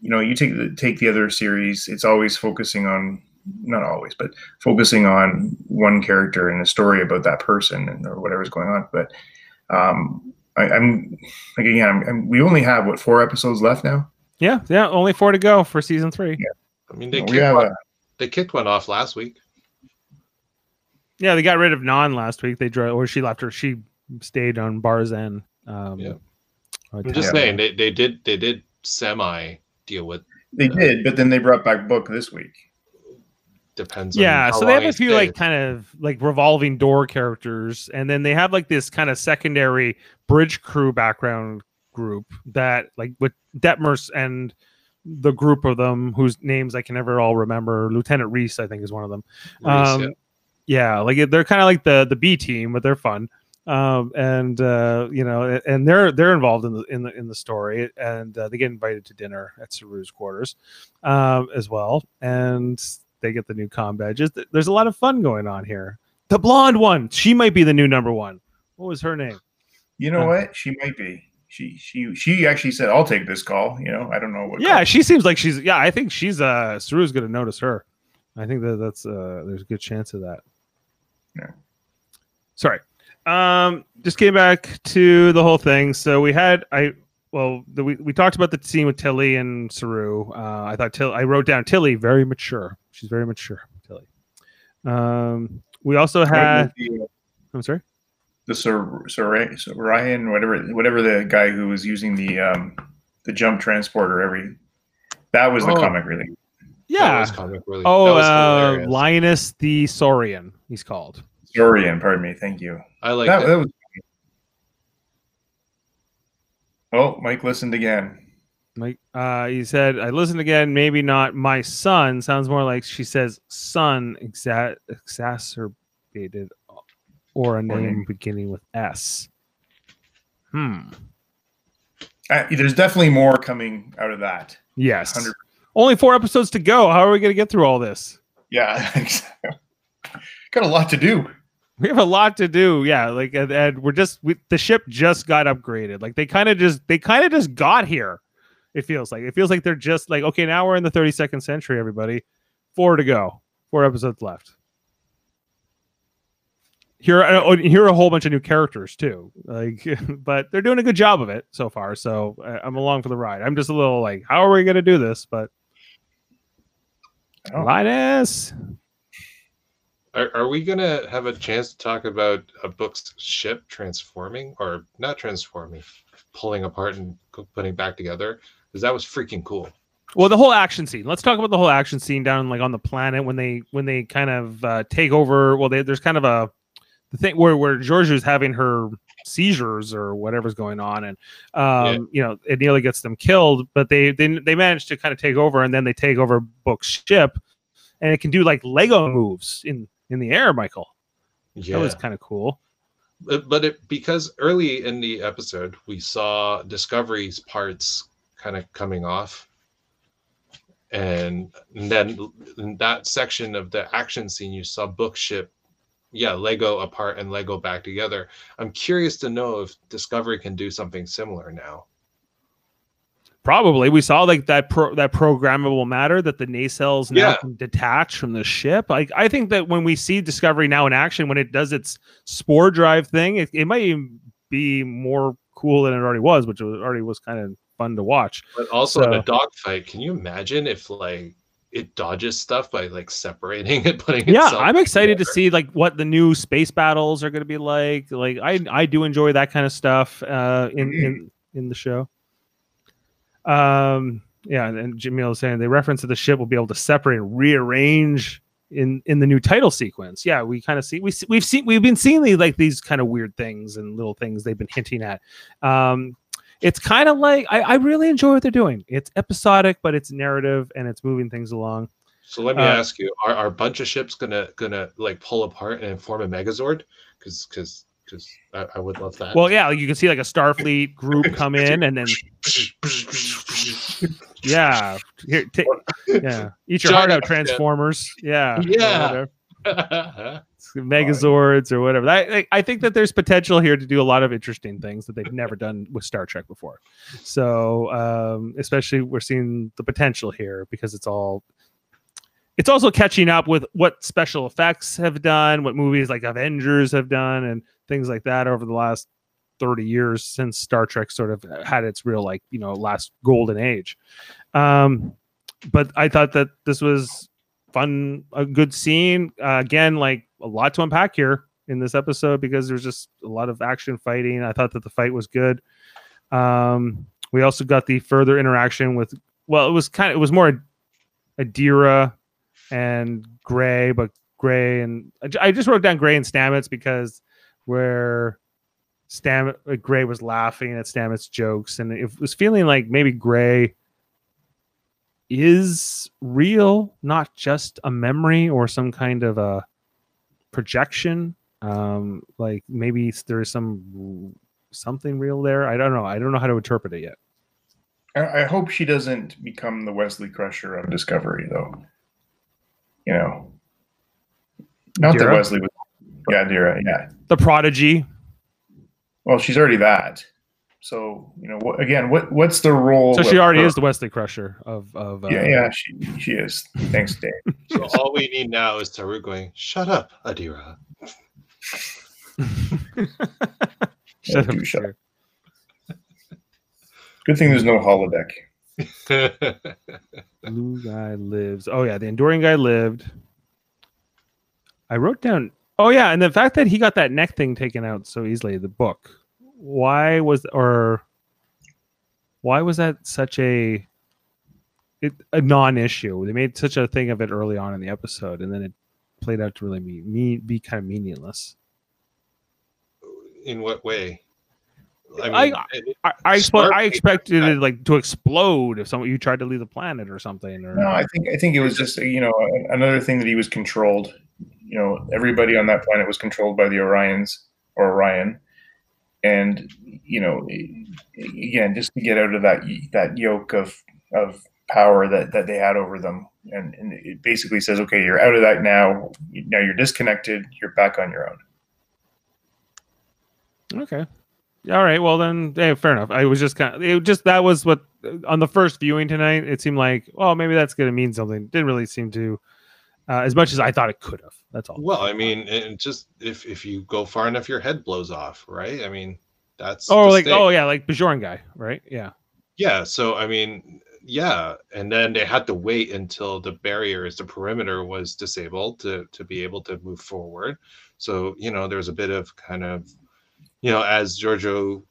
you know you take the take the other series, it's always focusing on not always, but focusing on one character and a story about that person and or whatever's going on. But um, I, I'm like again, I'm, I'm, we only have what four episodes left now. Yeah, yeah, only four to go for season three. Yeah. I mean, they we kicked, have one, a, they kicked one off last week. Yeah, they got rid of Nhan last week. They drove, or she left her. She stayed on Barzan. Um, Yeah. uh, I'm just saying they, they did they did semi deal with they did, but then they brought back book this week. Depends. yeah, so they have a few like kind of like revolving door characters, and then they have like this kind of secondary bridge crew background group that like with Detmers and the group of them whose names I can never all remember. Lieutenant Reese, I think, is one of them. Reese, Um, yeah. yeah, like they're kind of like the the B team, but they're fun. Um, and uh, you know, and they're they're involved in the in the in the story, and uh, they get invited to dinner at Saru's quarters, um, as well, and they get the new com badges. There's a lot of fun going on here. The blonde one, she might be the new number one. What was her name? You know Uh. what? She might be. She she she actually said, "I'll take this call." You know, I don't know what. Yeah, she seems like she's. Yeah, I think she's. Uh, Saru's going to notice her. I think that that's. Uh, there's a good chance of that. Yeah. Sorry. Um, just came back to the whole thing. So we had I. Well, the, we we talked about the scene with Tilly and Saru. Uh, I thought Till. I wrote down Tilly very mature. She's very mature. Tilly. Um, we also Right had. the, I'm sorry. the Sir, Sir, Sir Ryan, whatever whatever the guy who was using the um the jump transporter every. That was the Oh. comic relief. That Yeah. was comic relief. Oh, That was uh. Linus the Saurian. He's called. Sorian, pardon me. Thank you. I like that, that. that was. Oh, Mike listened again. Mike, uh, he said, I listened again. Maybe not my son. Sounds more like she says son exa- exacerbated or a name name. beginning with S. Hmm. Uh, there's definitely more coming out of that. Yes. 100 Only four episodes to go. How are we going to get through all this? Yeah, got a lot to do. We have a lot to do. Yeah, like and, and we're just we, the ship just got upgraded. Like they kind of just they kind of just got here. It feels like it feels like they're just like okay, now we're in the 32nd century. Everybody, four to go. Four episodes left. Here, uh, oh, here are a whole bunch of new characters too. Like, but they're doing a good job of it so far. So uh, I'm along for the ride. I'm just a little like, how are we going to do this? But Oh. Linus, Are, are we gonna have a chance to talk about a book's ship transforming or not transforming, pulling apart and putting back together? Because that was freaking cool. Well, the whole action scene. Let's talk about the whole action scene down like on the planet when they when they kind of uh, take over. Well, they, there's kind of a the thing where where Georgiou's having her seizures or whatever's going on, and um, you know it nearly gets them killed. But they they they manage to kind of take over, and then they take over Book's ship, and it can do like Lego moves in in the air. Michael, Yeah, that was kind of cool. but, but it because early in the episode we saw Discovery's parts kind of coming off, and then in that section of the action scene you saw Book ship, yeah, Lego apart and Lego back together. I'm curious to know if Discovery can do something similar now. Probably we saw like that pro- that programmable matter that the nacelles now Yeah. can detach from the ship. Like I think that when we see Discovery now in action, when it does its spore drive thing, it, it might even be more cool than it already was, which was, already was kind of fun to watch. But also in So- a dogfight, can you imagine if like it dodges stuff by like separating it, putting Yeah, I'm excited to see like what the new space battles are going to be like. Like I I do enjoy that kind of stuff uh, in in in the show. Um, yeah, and Jamil is saying they reference that the ship will be able to separate and rearrange in in the new title sequence. Yeah, we kind of see we see, we've seen we've been seeing these, like these kind of weird things and little things they've been hinting at. Um, it's kind of like I, I really enjoy what they're doing. It's episodic, but it's narrative and it's moving things along. So let me Uh, ask you: Are, are a bunch of ships gonna gonna like pull apart and form a Megazord? Because because because I, I would love that. Well, yeah, you can see like a Starfleet group come in and then yeah, here, ta- yeah, eat your heart out. Transformers. Yeah, Yeah. Megazords or whatever. I, I- I think that there's potential here to do a lot of interesting things that they've never done with Star Trek before. So, um, especially we're seeing the potential here because it's all. It's also catching up with what special effects have done, what movies like Avengers have done, and things like that over the last 30 years since Star Trek sort of had its real like you know last golden age. Um, but I thought that this was fun, a good scene. Uh, again, like a lot to unpack here in this episode because there's just a lot of action fighting. I thought that the fight was good. Um, we also got the further interaction with well, it was kind of it was more Adira and Gray, but Gray and I just wrote down Gray and Stamets because where Stam Gray was laughing at Stamets jokes, and it was feeling like maybe Gray is real, not just a memory or some kind of a projection. Um, like maybe there's some something real there. I don't know. I don't know how to interpret it yet. I, I hope she doesn't become the Wesley Crusher of Discovery, though. You know, not Adira? that Wesley was. Yeah, Dira. Yeah. The prodigy. Well, she's already that. So you know, what, again, what what's the role? So she already her? is the Wesley Crusher of of. Uh, Yeah, yeah, she she is. Thanks, Dave. So all we need now is Taru going, "Shut up, Adira." Shut up, shut sir. Good thing there's no holodeck. Blue guy lives. Oh yeah, the Andorian guy lived. I wrote down. Oh yeah, and the fact that he got that neck thing taken out so easily, the book. Why was or why was that such a it, a non-issue? They made such a thing of it early on in the episode, and then it played out to really be me be kind of meaningless. In what way? I I- mean, it- I I, expe- I expected like it like to explode if someone you tried to leave the planet or something. Or No, I think I think it was just you know another thing that he was controlled. You know, everybody on that planet was controlled by the Orions or Orion, and you know, again, just to get out of that that yoke of of power that that they had over them, and and it basically says, okay, you're out of that now. Now you're disconnected. You're back on your own. Okay. All right. Well, then, yeah, fair enough. I was just kind of, it just, that was what, on the first viewing tonight, it seemed like, oh, maybe that's going to mean something. Didn't really seem to, uh, as much as I thought it could have. That's all. well, I mean, and just if if you go far enough, your head blows off, right? I mean, that's oh, like, stake. oh, yeah, like Bajoran guy, right? Yeah. Yeah, so I mean, yeah, and then they had to wait until the barriers, the perimeter was disabled to to be able to move forward. So, you know, there's a bit of kind of, you know, as Georgiou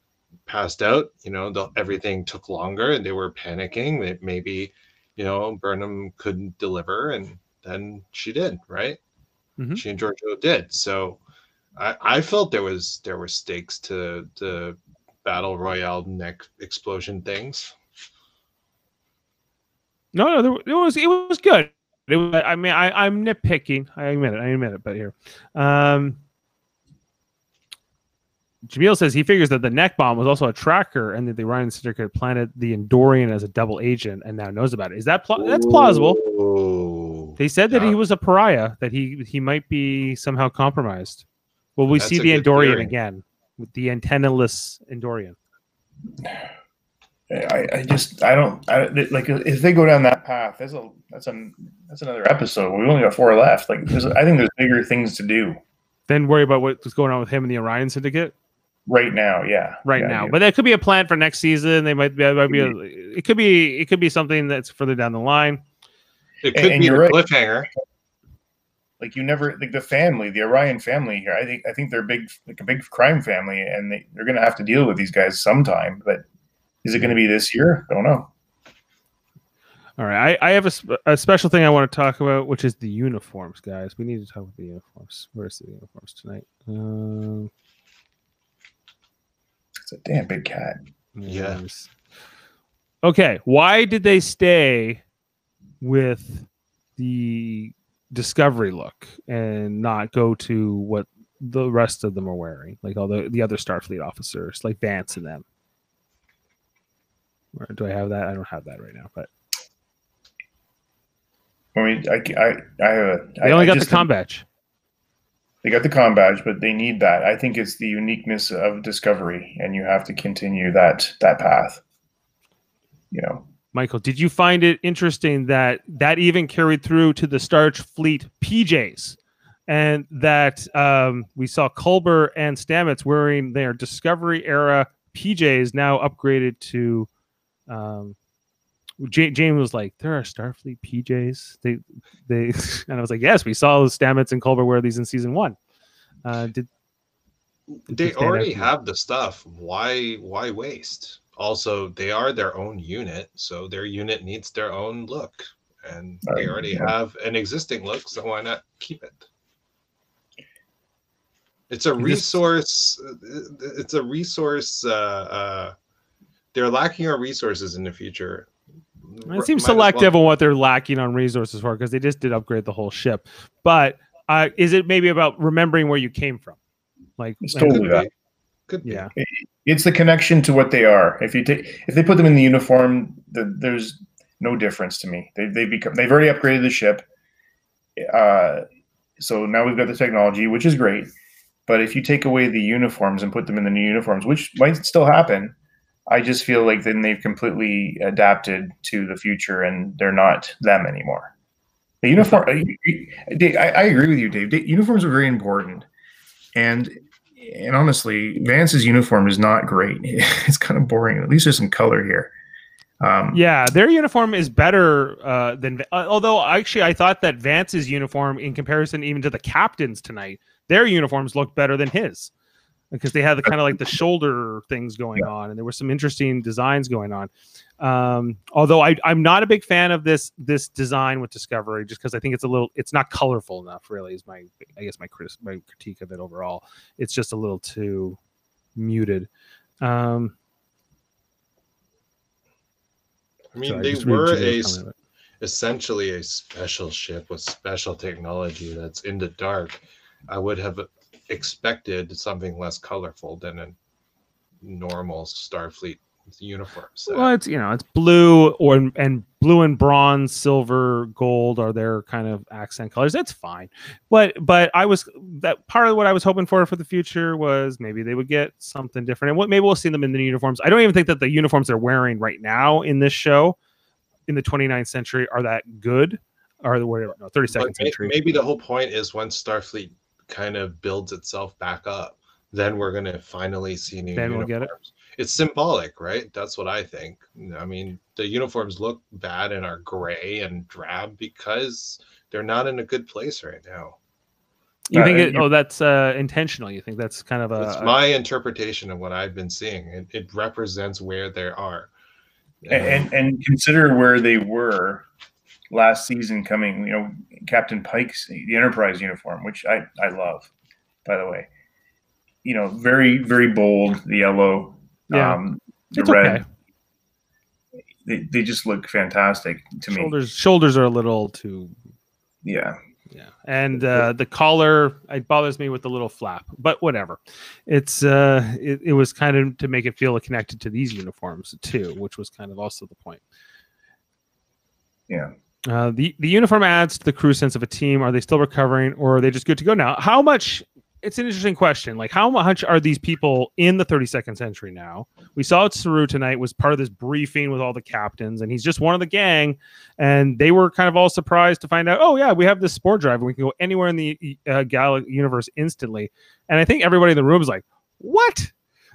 passed out, you know, the, everything took longer and they were panicking that maybe, you know, Burnham couldn't deliver and then she did, right? Mhm. She and Georgiou did. So I, I felt there was there were stakes to the battle royale neck explosion things. No, no, there, it was, it was good. It was, I mean, I, I'm nitpicking. I admit it. I admit it. But here, um, Jamil says he figures that the neck bomb was also a tracker, and that the Orion Syndicate planted the Andorian as a double agent, and now knows about it. Is that pl- that's plausible? Oh, They said that he was a pariah, that he he might be somehow compromised. Will we see the good Andorian theory. again with the antennaless Andorian? I, I just I don't I, like if they go down that path. That's a that's a that's another episode. We only got four left. Like I think there's bigger things to do Then worry about what's going on with him and the Orion Syndicate right now. Yeah, right Yeah, now. yeah. But that could be a plan for next season. They might be, it might be a, it could be it could be something that's further down the line. It And- could and be a you're right. cliffhanger. like you never like the family, the Orion family here. I think I think they're big like a big crime family, and they, they're going to have to deal with these guys sometime. But is it going to be this year? I don't know. All right, I, I have a, sp- a special thing I want to talk about, which is the uniforms, guys. We need to talk about the uniforms. Where's the uniforms tonight? Um, It's a damn big cat. Yeah. Yes. Okay. Why did they stay with the discovery look and not go to what the rest of them are wearing, like all the, the other Starfleet officers, like Vance and them? Or do I have that? I don't have that right now, but I mean, I I, I have a. they I- only I got the com badge. They got the com badge, but they need that. I think it's the uniqueness of Discovery, and you have to continue that that path. You know, Michael, did you find it interesting that that even carried through to the Starfleet PJs? and that um, we saw Culber and Stamets wearing their Discovery era PJs now upgraded to. Um, J- James was like, "There are Starfleet PJs." They, they, and I was like, "Yes, we saw Stamets and Culber wear these in season one." Uh, did they already have the stuff. Why why waste? Also, they are their own unit, so their unit needs their own look, and they Uh, already yeah. have an existing look. So why not keep it? It's a resource. It's a resource. Uh, uh, they're lacking our resources in the future. It Might seems well- selective on what they're lacking on resources for because they just did upgrade the whole ship. But uh, is it maybe about remembering where you came from? Like, It's and- totally that. Could be. yeah, It's the connection to what they are. If you take, if they put them in the uniform, the, there's no difference to me. They they become they've already upgraded the ship. Uh, so now we've got the technology, which is great. But if you take away the uniforms and put them in the new uniforms, which might still happen, I just feel like then they've completely adapted to the future and they're not them anymore. The uniform, I, I agree with you, Dave. Uniforms are very important, and and honestly, Vance's uniform is not great. It's kind of boring. At least there's some color here. Um, yeah, their uniform is better uh, than. Uh, although actually, I thought that Vance's uniform, in comparison even to the captains tonight, their uniforms looked better than his because they had the kind of like the shoulder things going on, and there were some interesting designs going on. Um, although I, I'm not a big fan of this this design with Discovery, just because I think it's a little, it's not colorful enough. Really, is my I guess my critic, my critique of it overall. It's just a little too muted. Um, I mean, sorry, they were a essentially a special ship with special technology that's in the dark. I would have expected something less colorful than a normal Starfleet uniform set. Well, it's you know it's blue or and blue and bronze, silver, gold are their kind of accent colors. That's fine, but but I was that part of what I was hoping for for the future was maybe they would get something different. And what maybe we'll see them in the uniforms. I don't even think that the uniforms they're wearing right now in this show in the 29th century are that good. Or the whatever, no, 32nd But century. maybe the whole point is once Starfleet kind of builds itself back up, then we're gonna finally see new Then we'll uniforms. get it. It's symbolic, right? That's what I think. I mean, the uniforms look bad and are gray and drab because they're not in a good place right now. You Uh, think it? Oh, that's uh, intentional. You think that's kind of a, It's my interpretation of what I've been seeing. It, it represents where they are. and and consider where they were last season coming you know captain pike's the enterprise uniform which i i love by the way you know very very bold the yellow Yeah. um the It's red okay. they, they just look fantastic to me shoulders. Shoulders are a little too yeah Yeah, and uh, the collar it bothers me with the little flap, but whatever. It's uh, it, it was kind of to make it feel connected to these uniforms too, which was kind of also the point. Yeah. Uh, the the uniform adds to the crew sense of a team. Are they still recovering, or are they just good to go now? How much? It's an interesting question. Like, how much are these people in the 32nd century now? We saw it Saru tonight was part of this briefing with all the captains, and he's just one of the gang. And they were kind of all surprised to find out, oh yeah, we have this spore drive, and we can go anywhere in the uh, gal- universe instantly. And I think everybody in the room is like, what?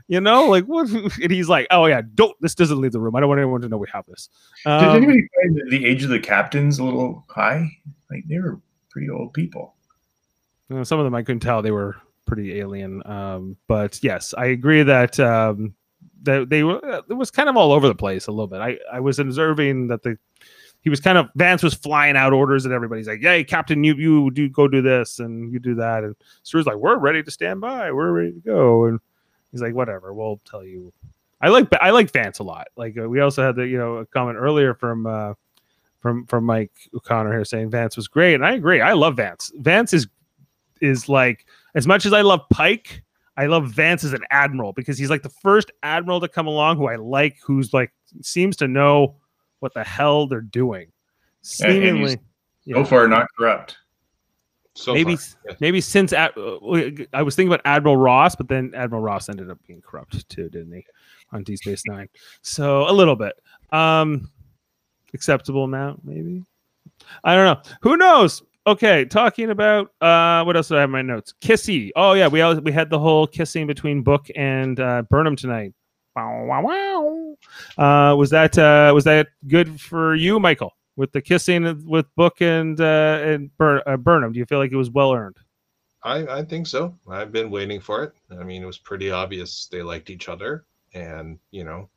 You know, like what? And he's like, oh yeah, don't. This doesn't leave the room. I don't want anyone to know we have this. did Um, anybody find the- age of the captains a little high like they were pretty old people know, some of them I couldn't tell they were pretty alien. Um, but yes, I agree that um, that they were. It was kind of all over the place a little bit. I I was observing that the he was kind of Vance was flying out orders and everybody's like, "Hey, Captain, you you do go do this and you do that," and Stuart's like, "We're ready to stand by. We're ready to go," and he's like, "Whatever, we'll tell you." I like I like Vance a lot. Like uh, we also had the you know a comment earlier from. Uh, from from Mike O'Connor here saying Vance was great, and I agree. I love Vance. Vance is is like as much as I love Pike, I love Vance as an admiral because he's like the first admiral to come along who I like, who's like seems to know what the hell they're doing. Yeah, Seemingly, so yeah. far not corrupt So maybe yes. maybe since Ad- uh, I was thinking about Admiral Ross, but then Admiral Ross ended up being corrupt too, didn't he? On Deep Space Nine, so a little bit um acceptable amount, maybe. I don't know. Who knows? Okay, talking about uh, what else do I have in my notes? Kissy. Oh yeah, we all, we had the whole kissing between Book and uh, Burnham tonight. Wow, wow, wow. Uh, was that uh, was that good for you, Michael? With the kissing with Book and uh, and Bur- uh, Burnham, do you feel like it was well earned? I, I think so. I've been waiting for it. I mean, it was pretty obvious they liked each other, and you know,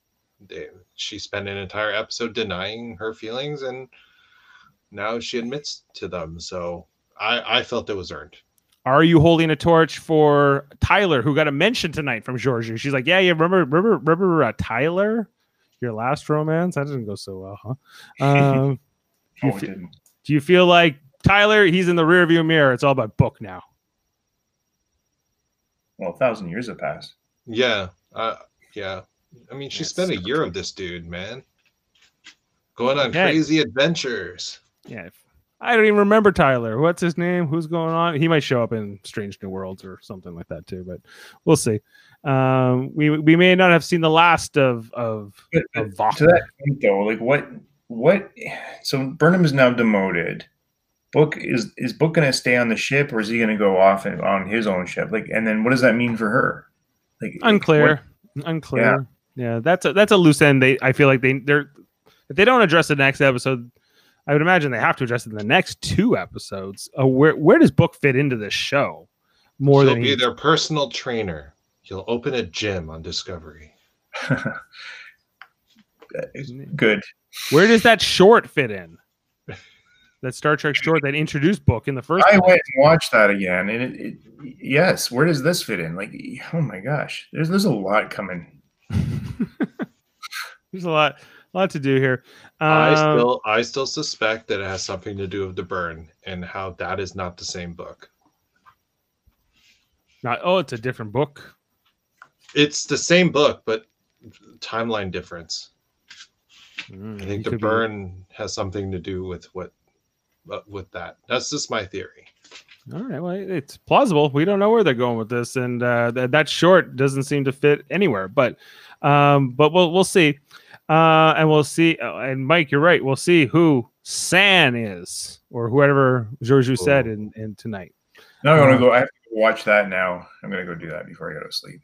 they, she spent an entire episode denying her feelings, and now she admits to them. So I, I felt it was earned. Are you holding a torch for Tyler, who got a mention tonight from Georgiou? She's like, "Yeah, yeah, remember, remember, remember uh, Tyler, your last romance? That didn't go so well, huh?" Um, do, you Oh, it didn't. do you feel like Tyler? He's in the rearview mirror. It's all about Book now. Well, a thousand years have passed. Yeah, uh, yeah. I mean, she Yes. spent a year of this dude, man, going on Okay. crazy adventures. Yeah, if- I don't even remember Tyler. What's his name? Who's going on? He might show up in Strange New Worlds or something like that too, but we'll see. Um, we we may not have seen the last of of, of to that point, though, like what, what? So Burnham is now demoted. Book is is Book going to stay on the ship, or is he going to go off and on his own ship? Like, and then what does that mean for her? Like, unclear unclear yeah. that's a that's a loose end they i feel like they they're if they don't address the next episode i would imagine they have to address it in the next two episodes uh, where where does book fit into this show more He'll than be he, their personal trainer. He'll open a gym on Discovery. What? Good. where does that short fit in that star trek short that introduced book in the first I went and watched that again, and it, it, yes, where does this fit in? Like, oh my gosh, there's there's a lot coming. there's a lot a lot to do here I Um, still, I still suspect that it has something to do with the burn and how that is not the same book. not, oh it's a different book It's the same book, but timeline difference. Mm, I think the could be- burn has something to do with what, uh, with that. That's just my theory. All right, well, it's plausible. We don't know where they're going with this, and uh, that that short doesn't seem to fit anywhere. But, um, but we'll we'll see, uh, and we'll see. uh, and Mike, you're right. We'll see who San is, or whoever Georgiou said in in tonight. Now I'm gonna go. I have to watch that now. I'm gonna go do that before I go to sleep.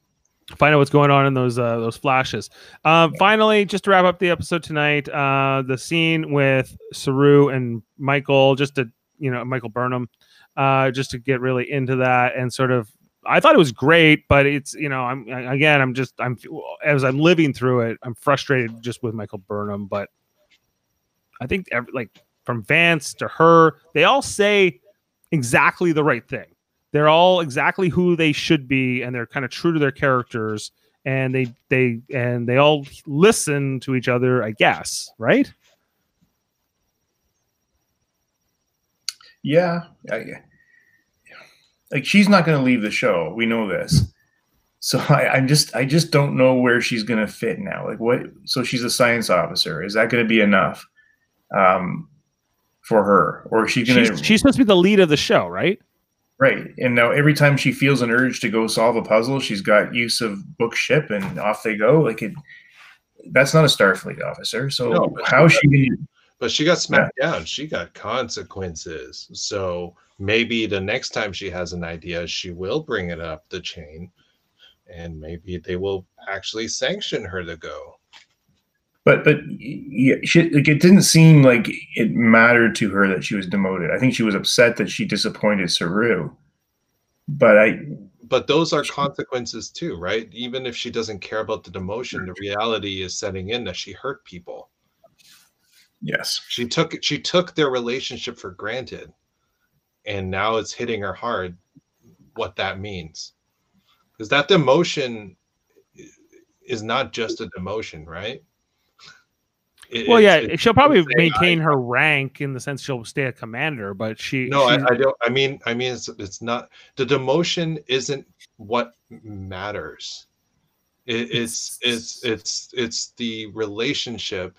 Find out what's going on in those uh, those flashes. Um, finally, just to wrap up the episode tonight, uh, the scene with Saru and Michael, just to you know Michael Burnham, uh, just to get really into that and sort of. I thought it was great, but it's you know I'm again I'm just I'm as I'm living through it I'm frustrated just with Michael Burnham, but I think every, like from Vance to her, they all say exactly the right thing. They're all exactly who they should be and they're kind of true to their characters and they they and they all listen to each other i guess right? Yeah, I, like she's not gonna leave the show. We know this. So I, I'm just I just don't know where she's gonna fit now. Like what? So she's a science officer. Is that gonna be enough um, for her, or is she gonna? she's, she's supposed to be the lead of the show right Right. And now every time she feels an urge to go solve a puzzle, she's got use of book ship and off they go. Like it that's not a Starfleet officer. So No, but how is she gonna But she got smacked down. She got consequences. So maybe the next time she has an idea, she will bring it up the chain, and maybe they will actually sanction her to go. but but yeah, she, like it didn't seem like it mattered to her that she was demoted. I think she was upset that she disappointed Saru. But I But those are consequences too, right? Even if she doesn't care about the demotion, the reality is setting in that she hurt people. Yes. She took she took their relationship for granted, and now it's hitting her hard. What that means, because that demotion i- is not just a demotion, right? It- well yeah it's- it's she'll probably saying, maintain her rank in the sense she'll stay a commander but she No, I, I don't. I mean, I mean, it's it's not the demotion isn't what matters. It, it's it's it's it's the relationship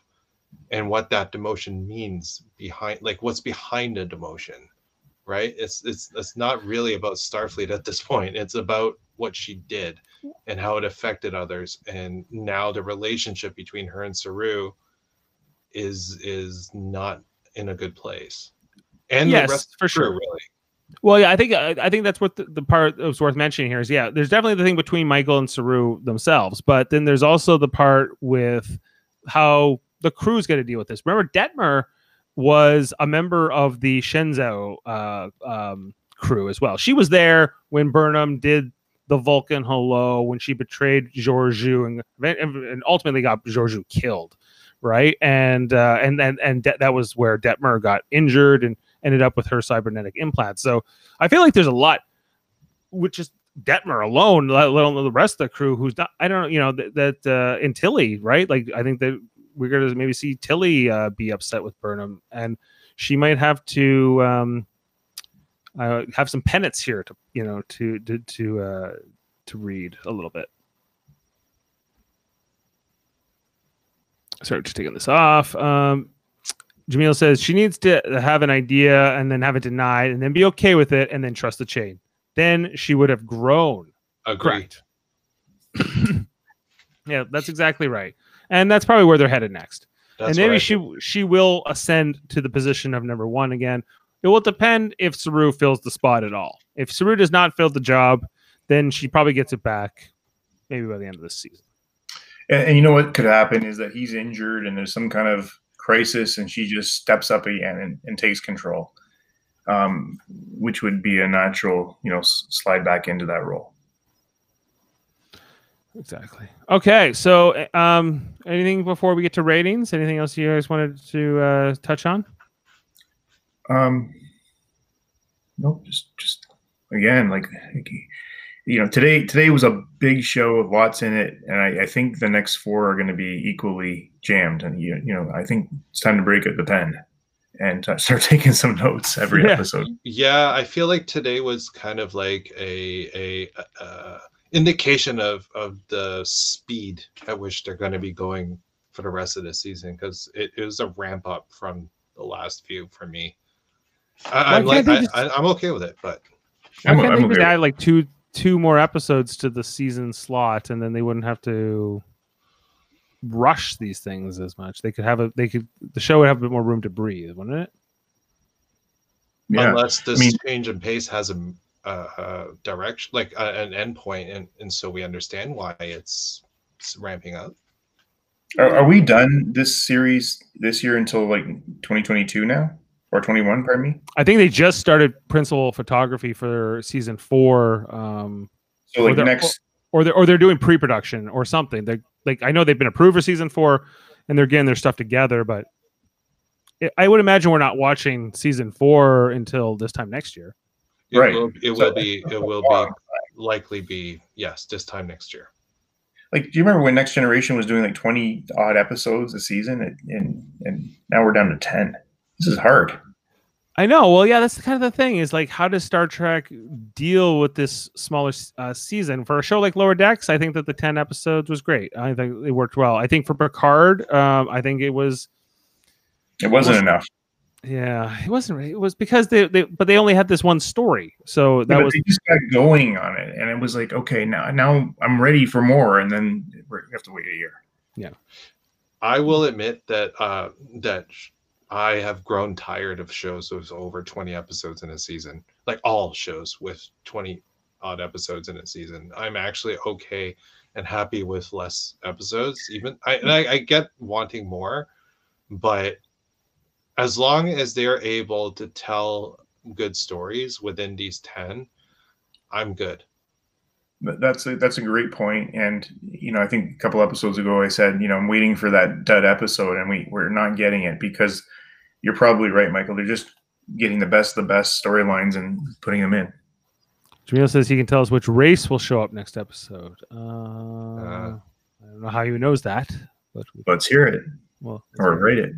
and what that demotion means behind, like what's behind a demotion, right? It's it's it's not really about Starfleet at this point. It's about what she did and how it affected others, and now the relationship between her and Saru is is not in a good place and Yes, the rest for sure. really. Well, yeah, I think I, I think that's what the, the part that was worth mentioning here is yeah, there's definitely the thing between Michael and Saru themselves, but then there's also the part with how the crew's going to deal with this. Remember, Detmer was a member of the Shenzhou uh, um, crew as well. She was there when Burnham did the Vulcan hello when she betrayed Georgiou and, and ultimately got Georgiou killed, right? And uh, and and and De- that was where Detmer got injured and ended up with her cybernetic implants. So I feel like there's a lot, which is Detmer alone, let alone the rest of the crew, who's not. I don't know, you know that, that uh, Tilly, right? Like I think that we're gonna maybe see Tilly uh, be upset with Burnham, and she might have to um, uh, have some penance here to you know to to to uh, to read a little bit. Sorry, just taking this off. Um, Jamil says she needs to have an idea and then have it denied and then be okay with it and then trust the chain. Then she would have grown. Agree. Yeah, that's exactly right. And that's probably where they're headed next. That's and maybe she think. she will ascend to the position of number one again. It will depend if Saru fills the spot at all. If Saru does not fill the job, then she probably gets it back maybe by the end of this season. And, and you know what could happen is that he's injured and there's some kind of crisis, and she just steps up again and, and takes control, um, which would be a natural, you know, slide back into that role. Exactly. Okay, so um, anything before we get to ratings? Anything else you guys wanted to uh, touch on? Um, nope, just just again, like you know, today today was a big show with lots in it, and I, I think the next four are going to be equally jammed. And you, you know, I think it's time to break out the pen and start taking some notes every Yeah. episode. Yeah, I feel like today was kind of like a a uh, indication of of the speed at which they're going to be going for the rest of the season because it, it was a ramp up from the last few for me. I, I'm like can't I, just- I, I'm okay with it, but Why I'm- can't I'm they just add like two two more episodes to the season slot, and then they wouldn't have to rush these things as much? They could have a they could the show would have a bit more room to breathe, wouldn't it? Yeah, unless this mean- change in pace has a, a, a direction like a, an endpoint, and and so we understand why it's, it's ramping up. are, are we done this series this year until like 2022 now or 21? Pardon me. I think they just started principal photography for season four. Um, So Or like they're- next. or they're or they're doing pre-production or something. They like I know they've been approved for season four, and they're getting their stuff together. But it, I would imagine we're not watching season four until this time next year. It Right. will, it So- will be it will be likely be yes this time next year. Like, do you remember when Next Generation was doing like 20 odd episodes a season, and and, and now we're down to 10? This is hard. I know. Well, yeah, that's kind of the thing. Is like, how does Star Trek deal with this smaller uh, season for a show like Lower Decks? I think that the ten episodes was great. I think it worked well. I think for Picard, um, I think it was. It wasn't Well, enough. Yeah, it wasn't. really- It was because they, they, but they only had this one story, so that but was they just got going on it, and it was like, okay, now now I'm ready for more, and then we're, have to wait a year. Yeah, I will admit that uh, that I have grown tired of shows with over 20 episodes in a season, like all shows with 20 odd episodes in a season. I'm actually okay and happy with less episodes. Even I, and I, I get wanting more, but as long as they're able to tell good stories within these 10, I'm good. That's a, that's a great point, and you know, I think a couple episodes ago I said, you know, I'm waiting for that dud episode, and we we're not getting it because you're probably right, Michael. They're just getting the best of the best storylines and putting them in. Jamil says he can tell us which race will show up next episode. Uh, Uh. I don't know how he knows that, but Let's hear it well, or rate it.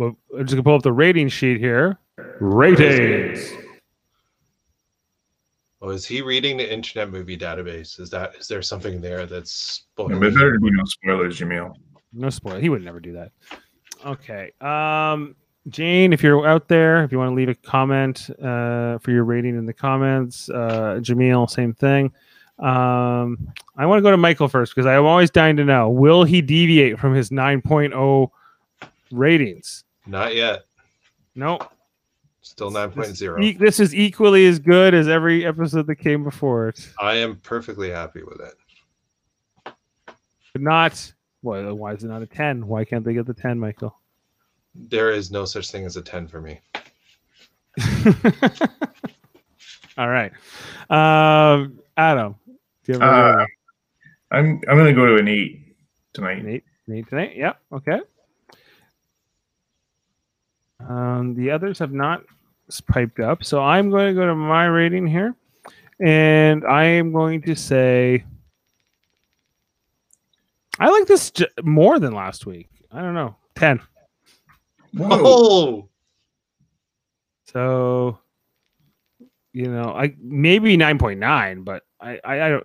Well, I'm just gonna pull up the rating sheet here. Ratings. Oh, is he reading the Internet Movie Database? Is that is there something there that's Yeah, but it better be no spoilers, Jamil. No spoiler. He would never do that. Okay. Um, Jane, if you're out there, if you want to leave a comment uh, for your rating in the comments, uh, Jamil, same thing. Um, I want to go to Michael first because I'm always dying to know will he deviate from his 9.0 ratings? Not yet? Nope. Still 9.0. E- this is equally as good as every episode that came before it. I am perfectly happy with it. But not. Why, why is it not a 10? Why can't they get the 10, Michael? There is no such thing as a 10 for me. All right. Um, Adam, do you have a Uh. I'm I'm gonna go to an eight tonight. Nate, Nate tonight? Yep. Okay. Um, the others have not piped up, so I'm going to go to my rating here, and I am going to say I like this j- more than last week. I don't know, ten. Whoa. So, you know, I maybe nine point nine, but I I, I don't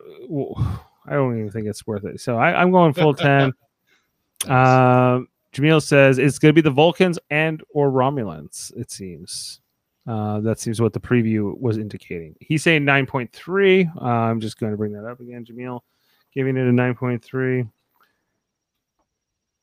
I don't even think it's worth it. So I, I'm going full ten. Um, Jamil says it's going to be the Vulcans and or Romulans. It seems. Uh, that seems what the preview was indicating. He's saying 9.3. Uh, I'm just going to bring that up again. Jamil giving it a 9.3.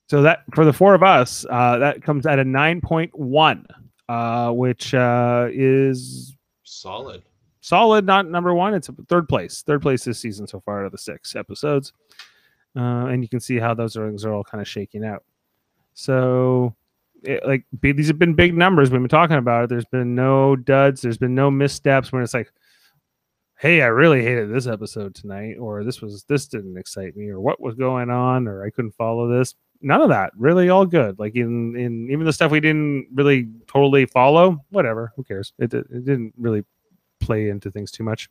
So that for the four of us, uh, that comes at a 9.1, uh, which uh, is solid. solid, not number one. It's third place, third place this season so far out of the six episodes. Uh, and you can see how those things are all kind of shaking out. So, it, like big, these have been big numbers. We've been talking about it. There's been no duds. There's been no missteps when it's like, hey, I really hated this episode tonight, or this was this didn't excite me, or what was going on, or I couldn't follow this. None of that. Really, all good. Like in in even the stuff we didn't really totally follow. Whatever. Who cares? It it didn't really play into things too much.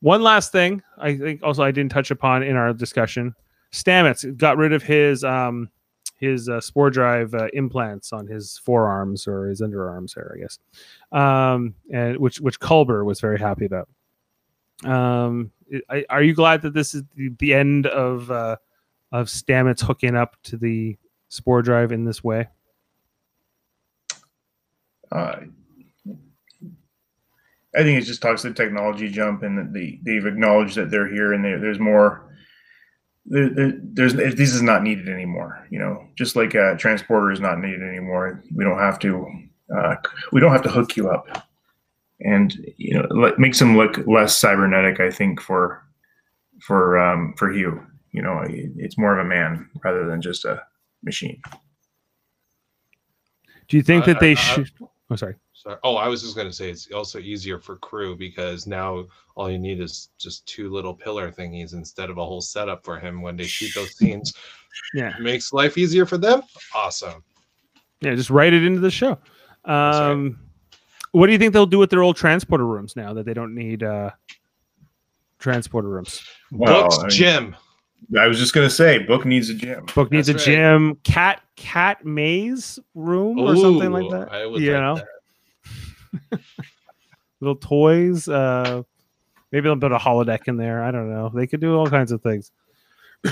One last thing, I think also I didn't touch upon in our discussion. Stamets got rid of his um his uh, spore drive uh, implants on his forearms or his underarms there, I guess. Um, and which which Culber was very happy about. Um, I, are you glad that this is the, the end of uh, of Stamets hooking up to the spore drive in this way? Uh, I think it just talks the technology jump, and that they they've acknowledged that they're here, and there there's more. There, there, there's this is not needed anymore. You know, just like a transporter is not needed anymore. We don't have to. Uh, we don't have to hook you up, and you know, let, makes him look less cybernetic. I think for for um, for Hugh. You know, it- it's more of a man rather than just a machine. Do you think I- that they I- I- should? Oh, sorry. Sorry. Oh, I was just going to say it's also easier for crew because now all you need is just two little pillar thingies instead of a whole setup for him when they shoot those scenes. Yeah. Makes life easier for them. Awesome. Yeah, just write it into the show. Um, what do you think they'll do with their old transporter rooms now that they don't need uh, transporter rooms? Well, Books, I mean- gym. I was just gonna say, book needs a gym. Book needs That's a right. gym, cat cat maze room or something like that. I would you like know, that. little toys. Uh, maybe they'll put a holodeck in there. I don't know. They could do all kinds of things.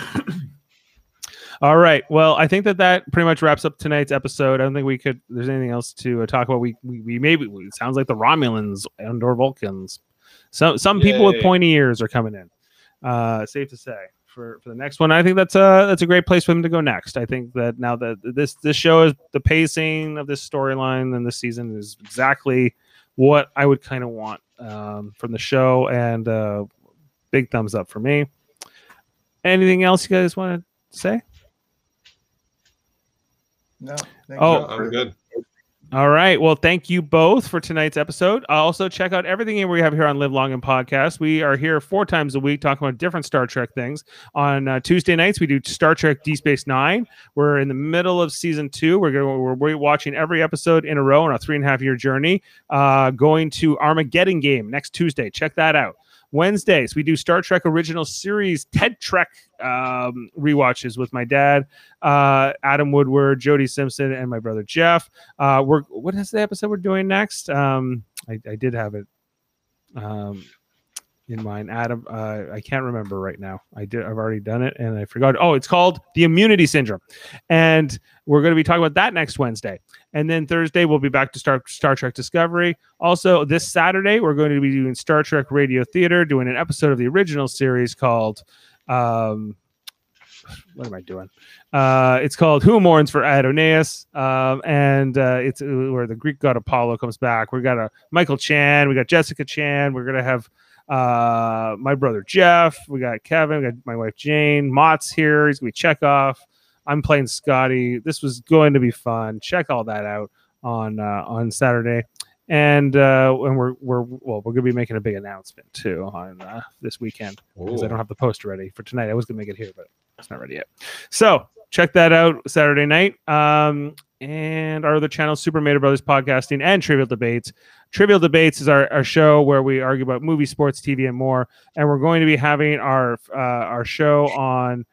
all right. Well, I think that that pretty much wraps up tonight's episode. I don't think we could. There's anything else to uh, talk about. We we, we maybe it sounds like the Romulans and or Vulcans. Some some people with pointy ears are coming in. Uh, safe to say. For, for the next one, I think that's a that's a great place for them to go next. I think that now that this this show is the pacing of this storyline and this season is exactly what I would kind of want um, from the show, and uh, big thumbs up for me. Anything else you guys want to say? No. thank Oh. you. I'm good. All right. Well, thank you both for tonight's episode. Uh, also, check out everything we have here on Live Long and Podcast. We are here four times a week talking about different Star Trek things. On uh, Tuesday nights, we do Star Trek Deep Space Nine. We're in the middle of season two. We're going. We're, watching every episode in a row on a three and a half year journey. Uh, going to Armageddon game next Tuesday. Check that out. Wednesdays, we do Star Trek original series TED Trek um, rewatches with my dad, uh, Adam Woodward, Jody Simpson, and my brother Jeff. Uh, we're what is the episode we're doing next? Um, I, I did have it um, in mind. Adam, uh, I can't remember right now. I did. I've already done it, and I forgot. Oh, it's called the Immunity Syndrome, and we're going to be talking about that next Wednesday. And then Thursday we'll be back to Star Star Trek Discovery. Also, this Saturday we're going to be doing Star Trek Radio Theater, doing an episode of the original series called. Um, what am I doing? Uh, it's called Who Mourns for Adonais, um, and uh, it's uh, where the Greek god Apollo comes back. We got a Michael Chan, we got Jessica Chan. We're gonna have uh, my brother Jeff. We got Kevin. We got my wife Jane. Mott's here. He's gonna be Chekov. I'm playing Scotty. This was going to be fun. Check all that out on uh, on Saturday and uh, and we're we're well, we're gonna be making a big announcement too on uh, this weekend because I don't have the poster ready for tonight. I was gonna make it here, but it's not ready yet. So check that out Saturday night. Um, and our other channel, Super Mater Brothers Podcasting and Trivial Debates. Trivial Debates is our, our show where we argue about movie, sports, TV, and more. And we're going to be having our uh, our show on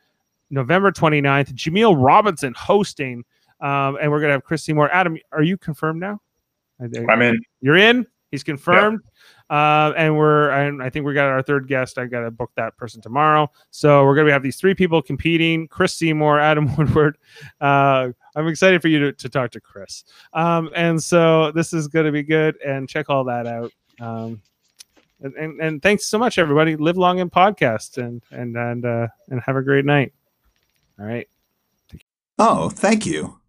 November 29th. Jameel Robinson hosting. Um, and we're gonna have Chris Seymour. Adam, are you confirmed now? I- I'm in. you're in. He's confirmed. Uh, and we're and I think we got our third guest. I got to book that person tomorrow. So we're gonna have these three people competing: Chris Seymour, Adam Woodward. Uh, I'm excited for you to, to talk to Chris. Um, and so this is gonna be good. And check all that out. Um, and, and, and thanks so much, everybody. Live Long and Podcast and and and uh, and have a great night. All right. Oh, thank you.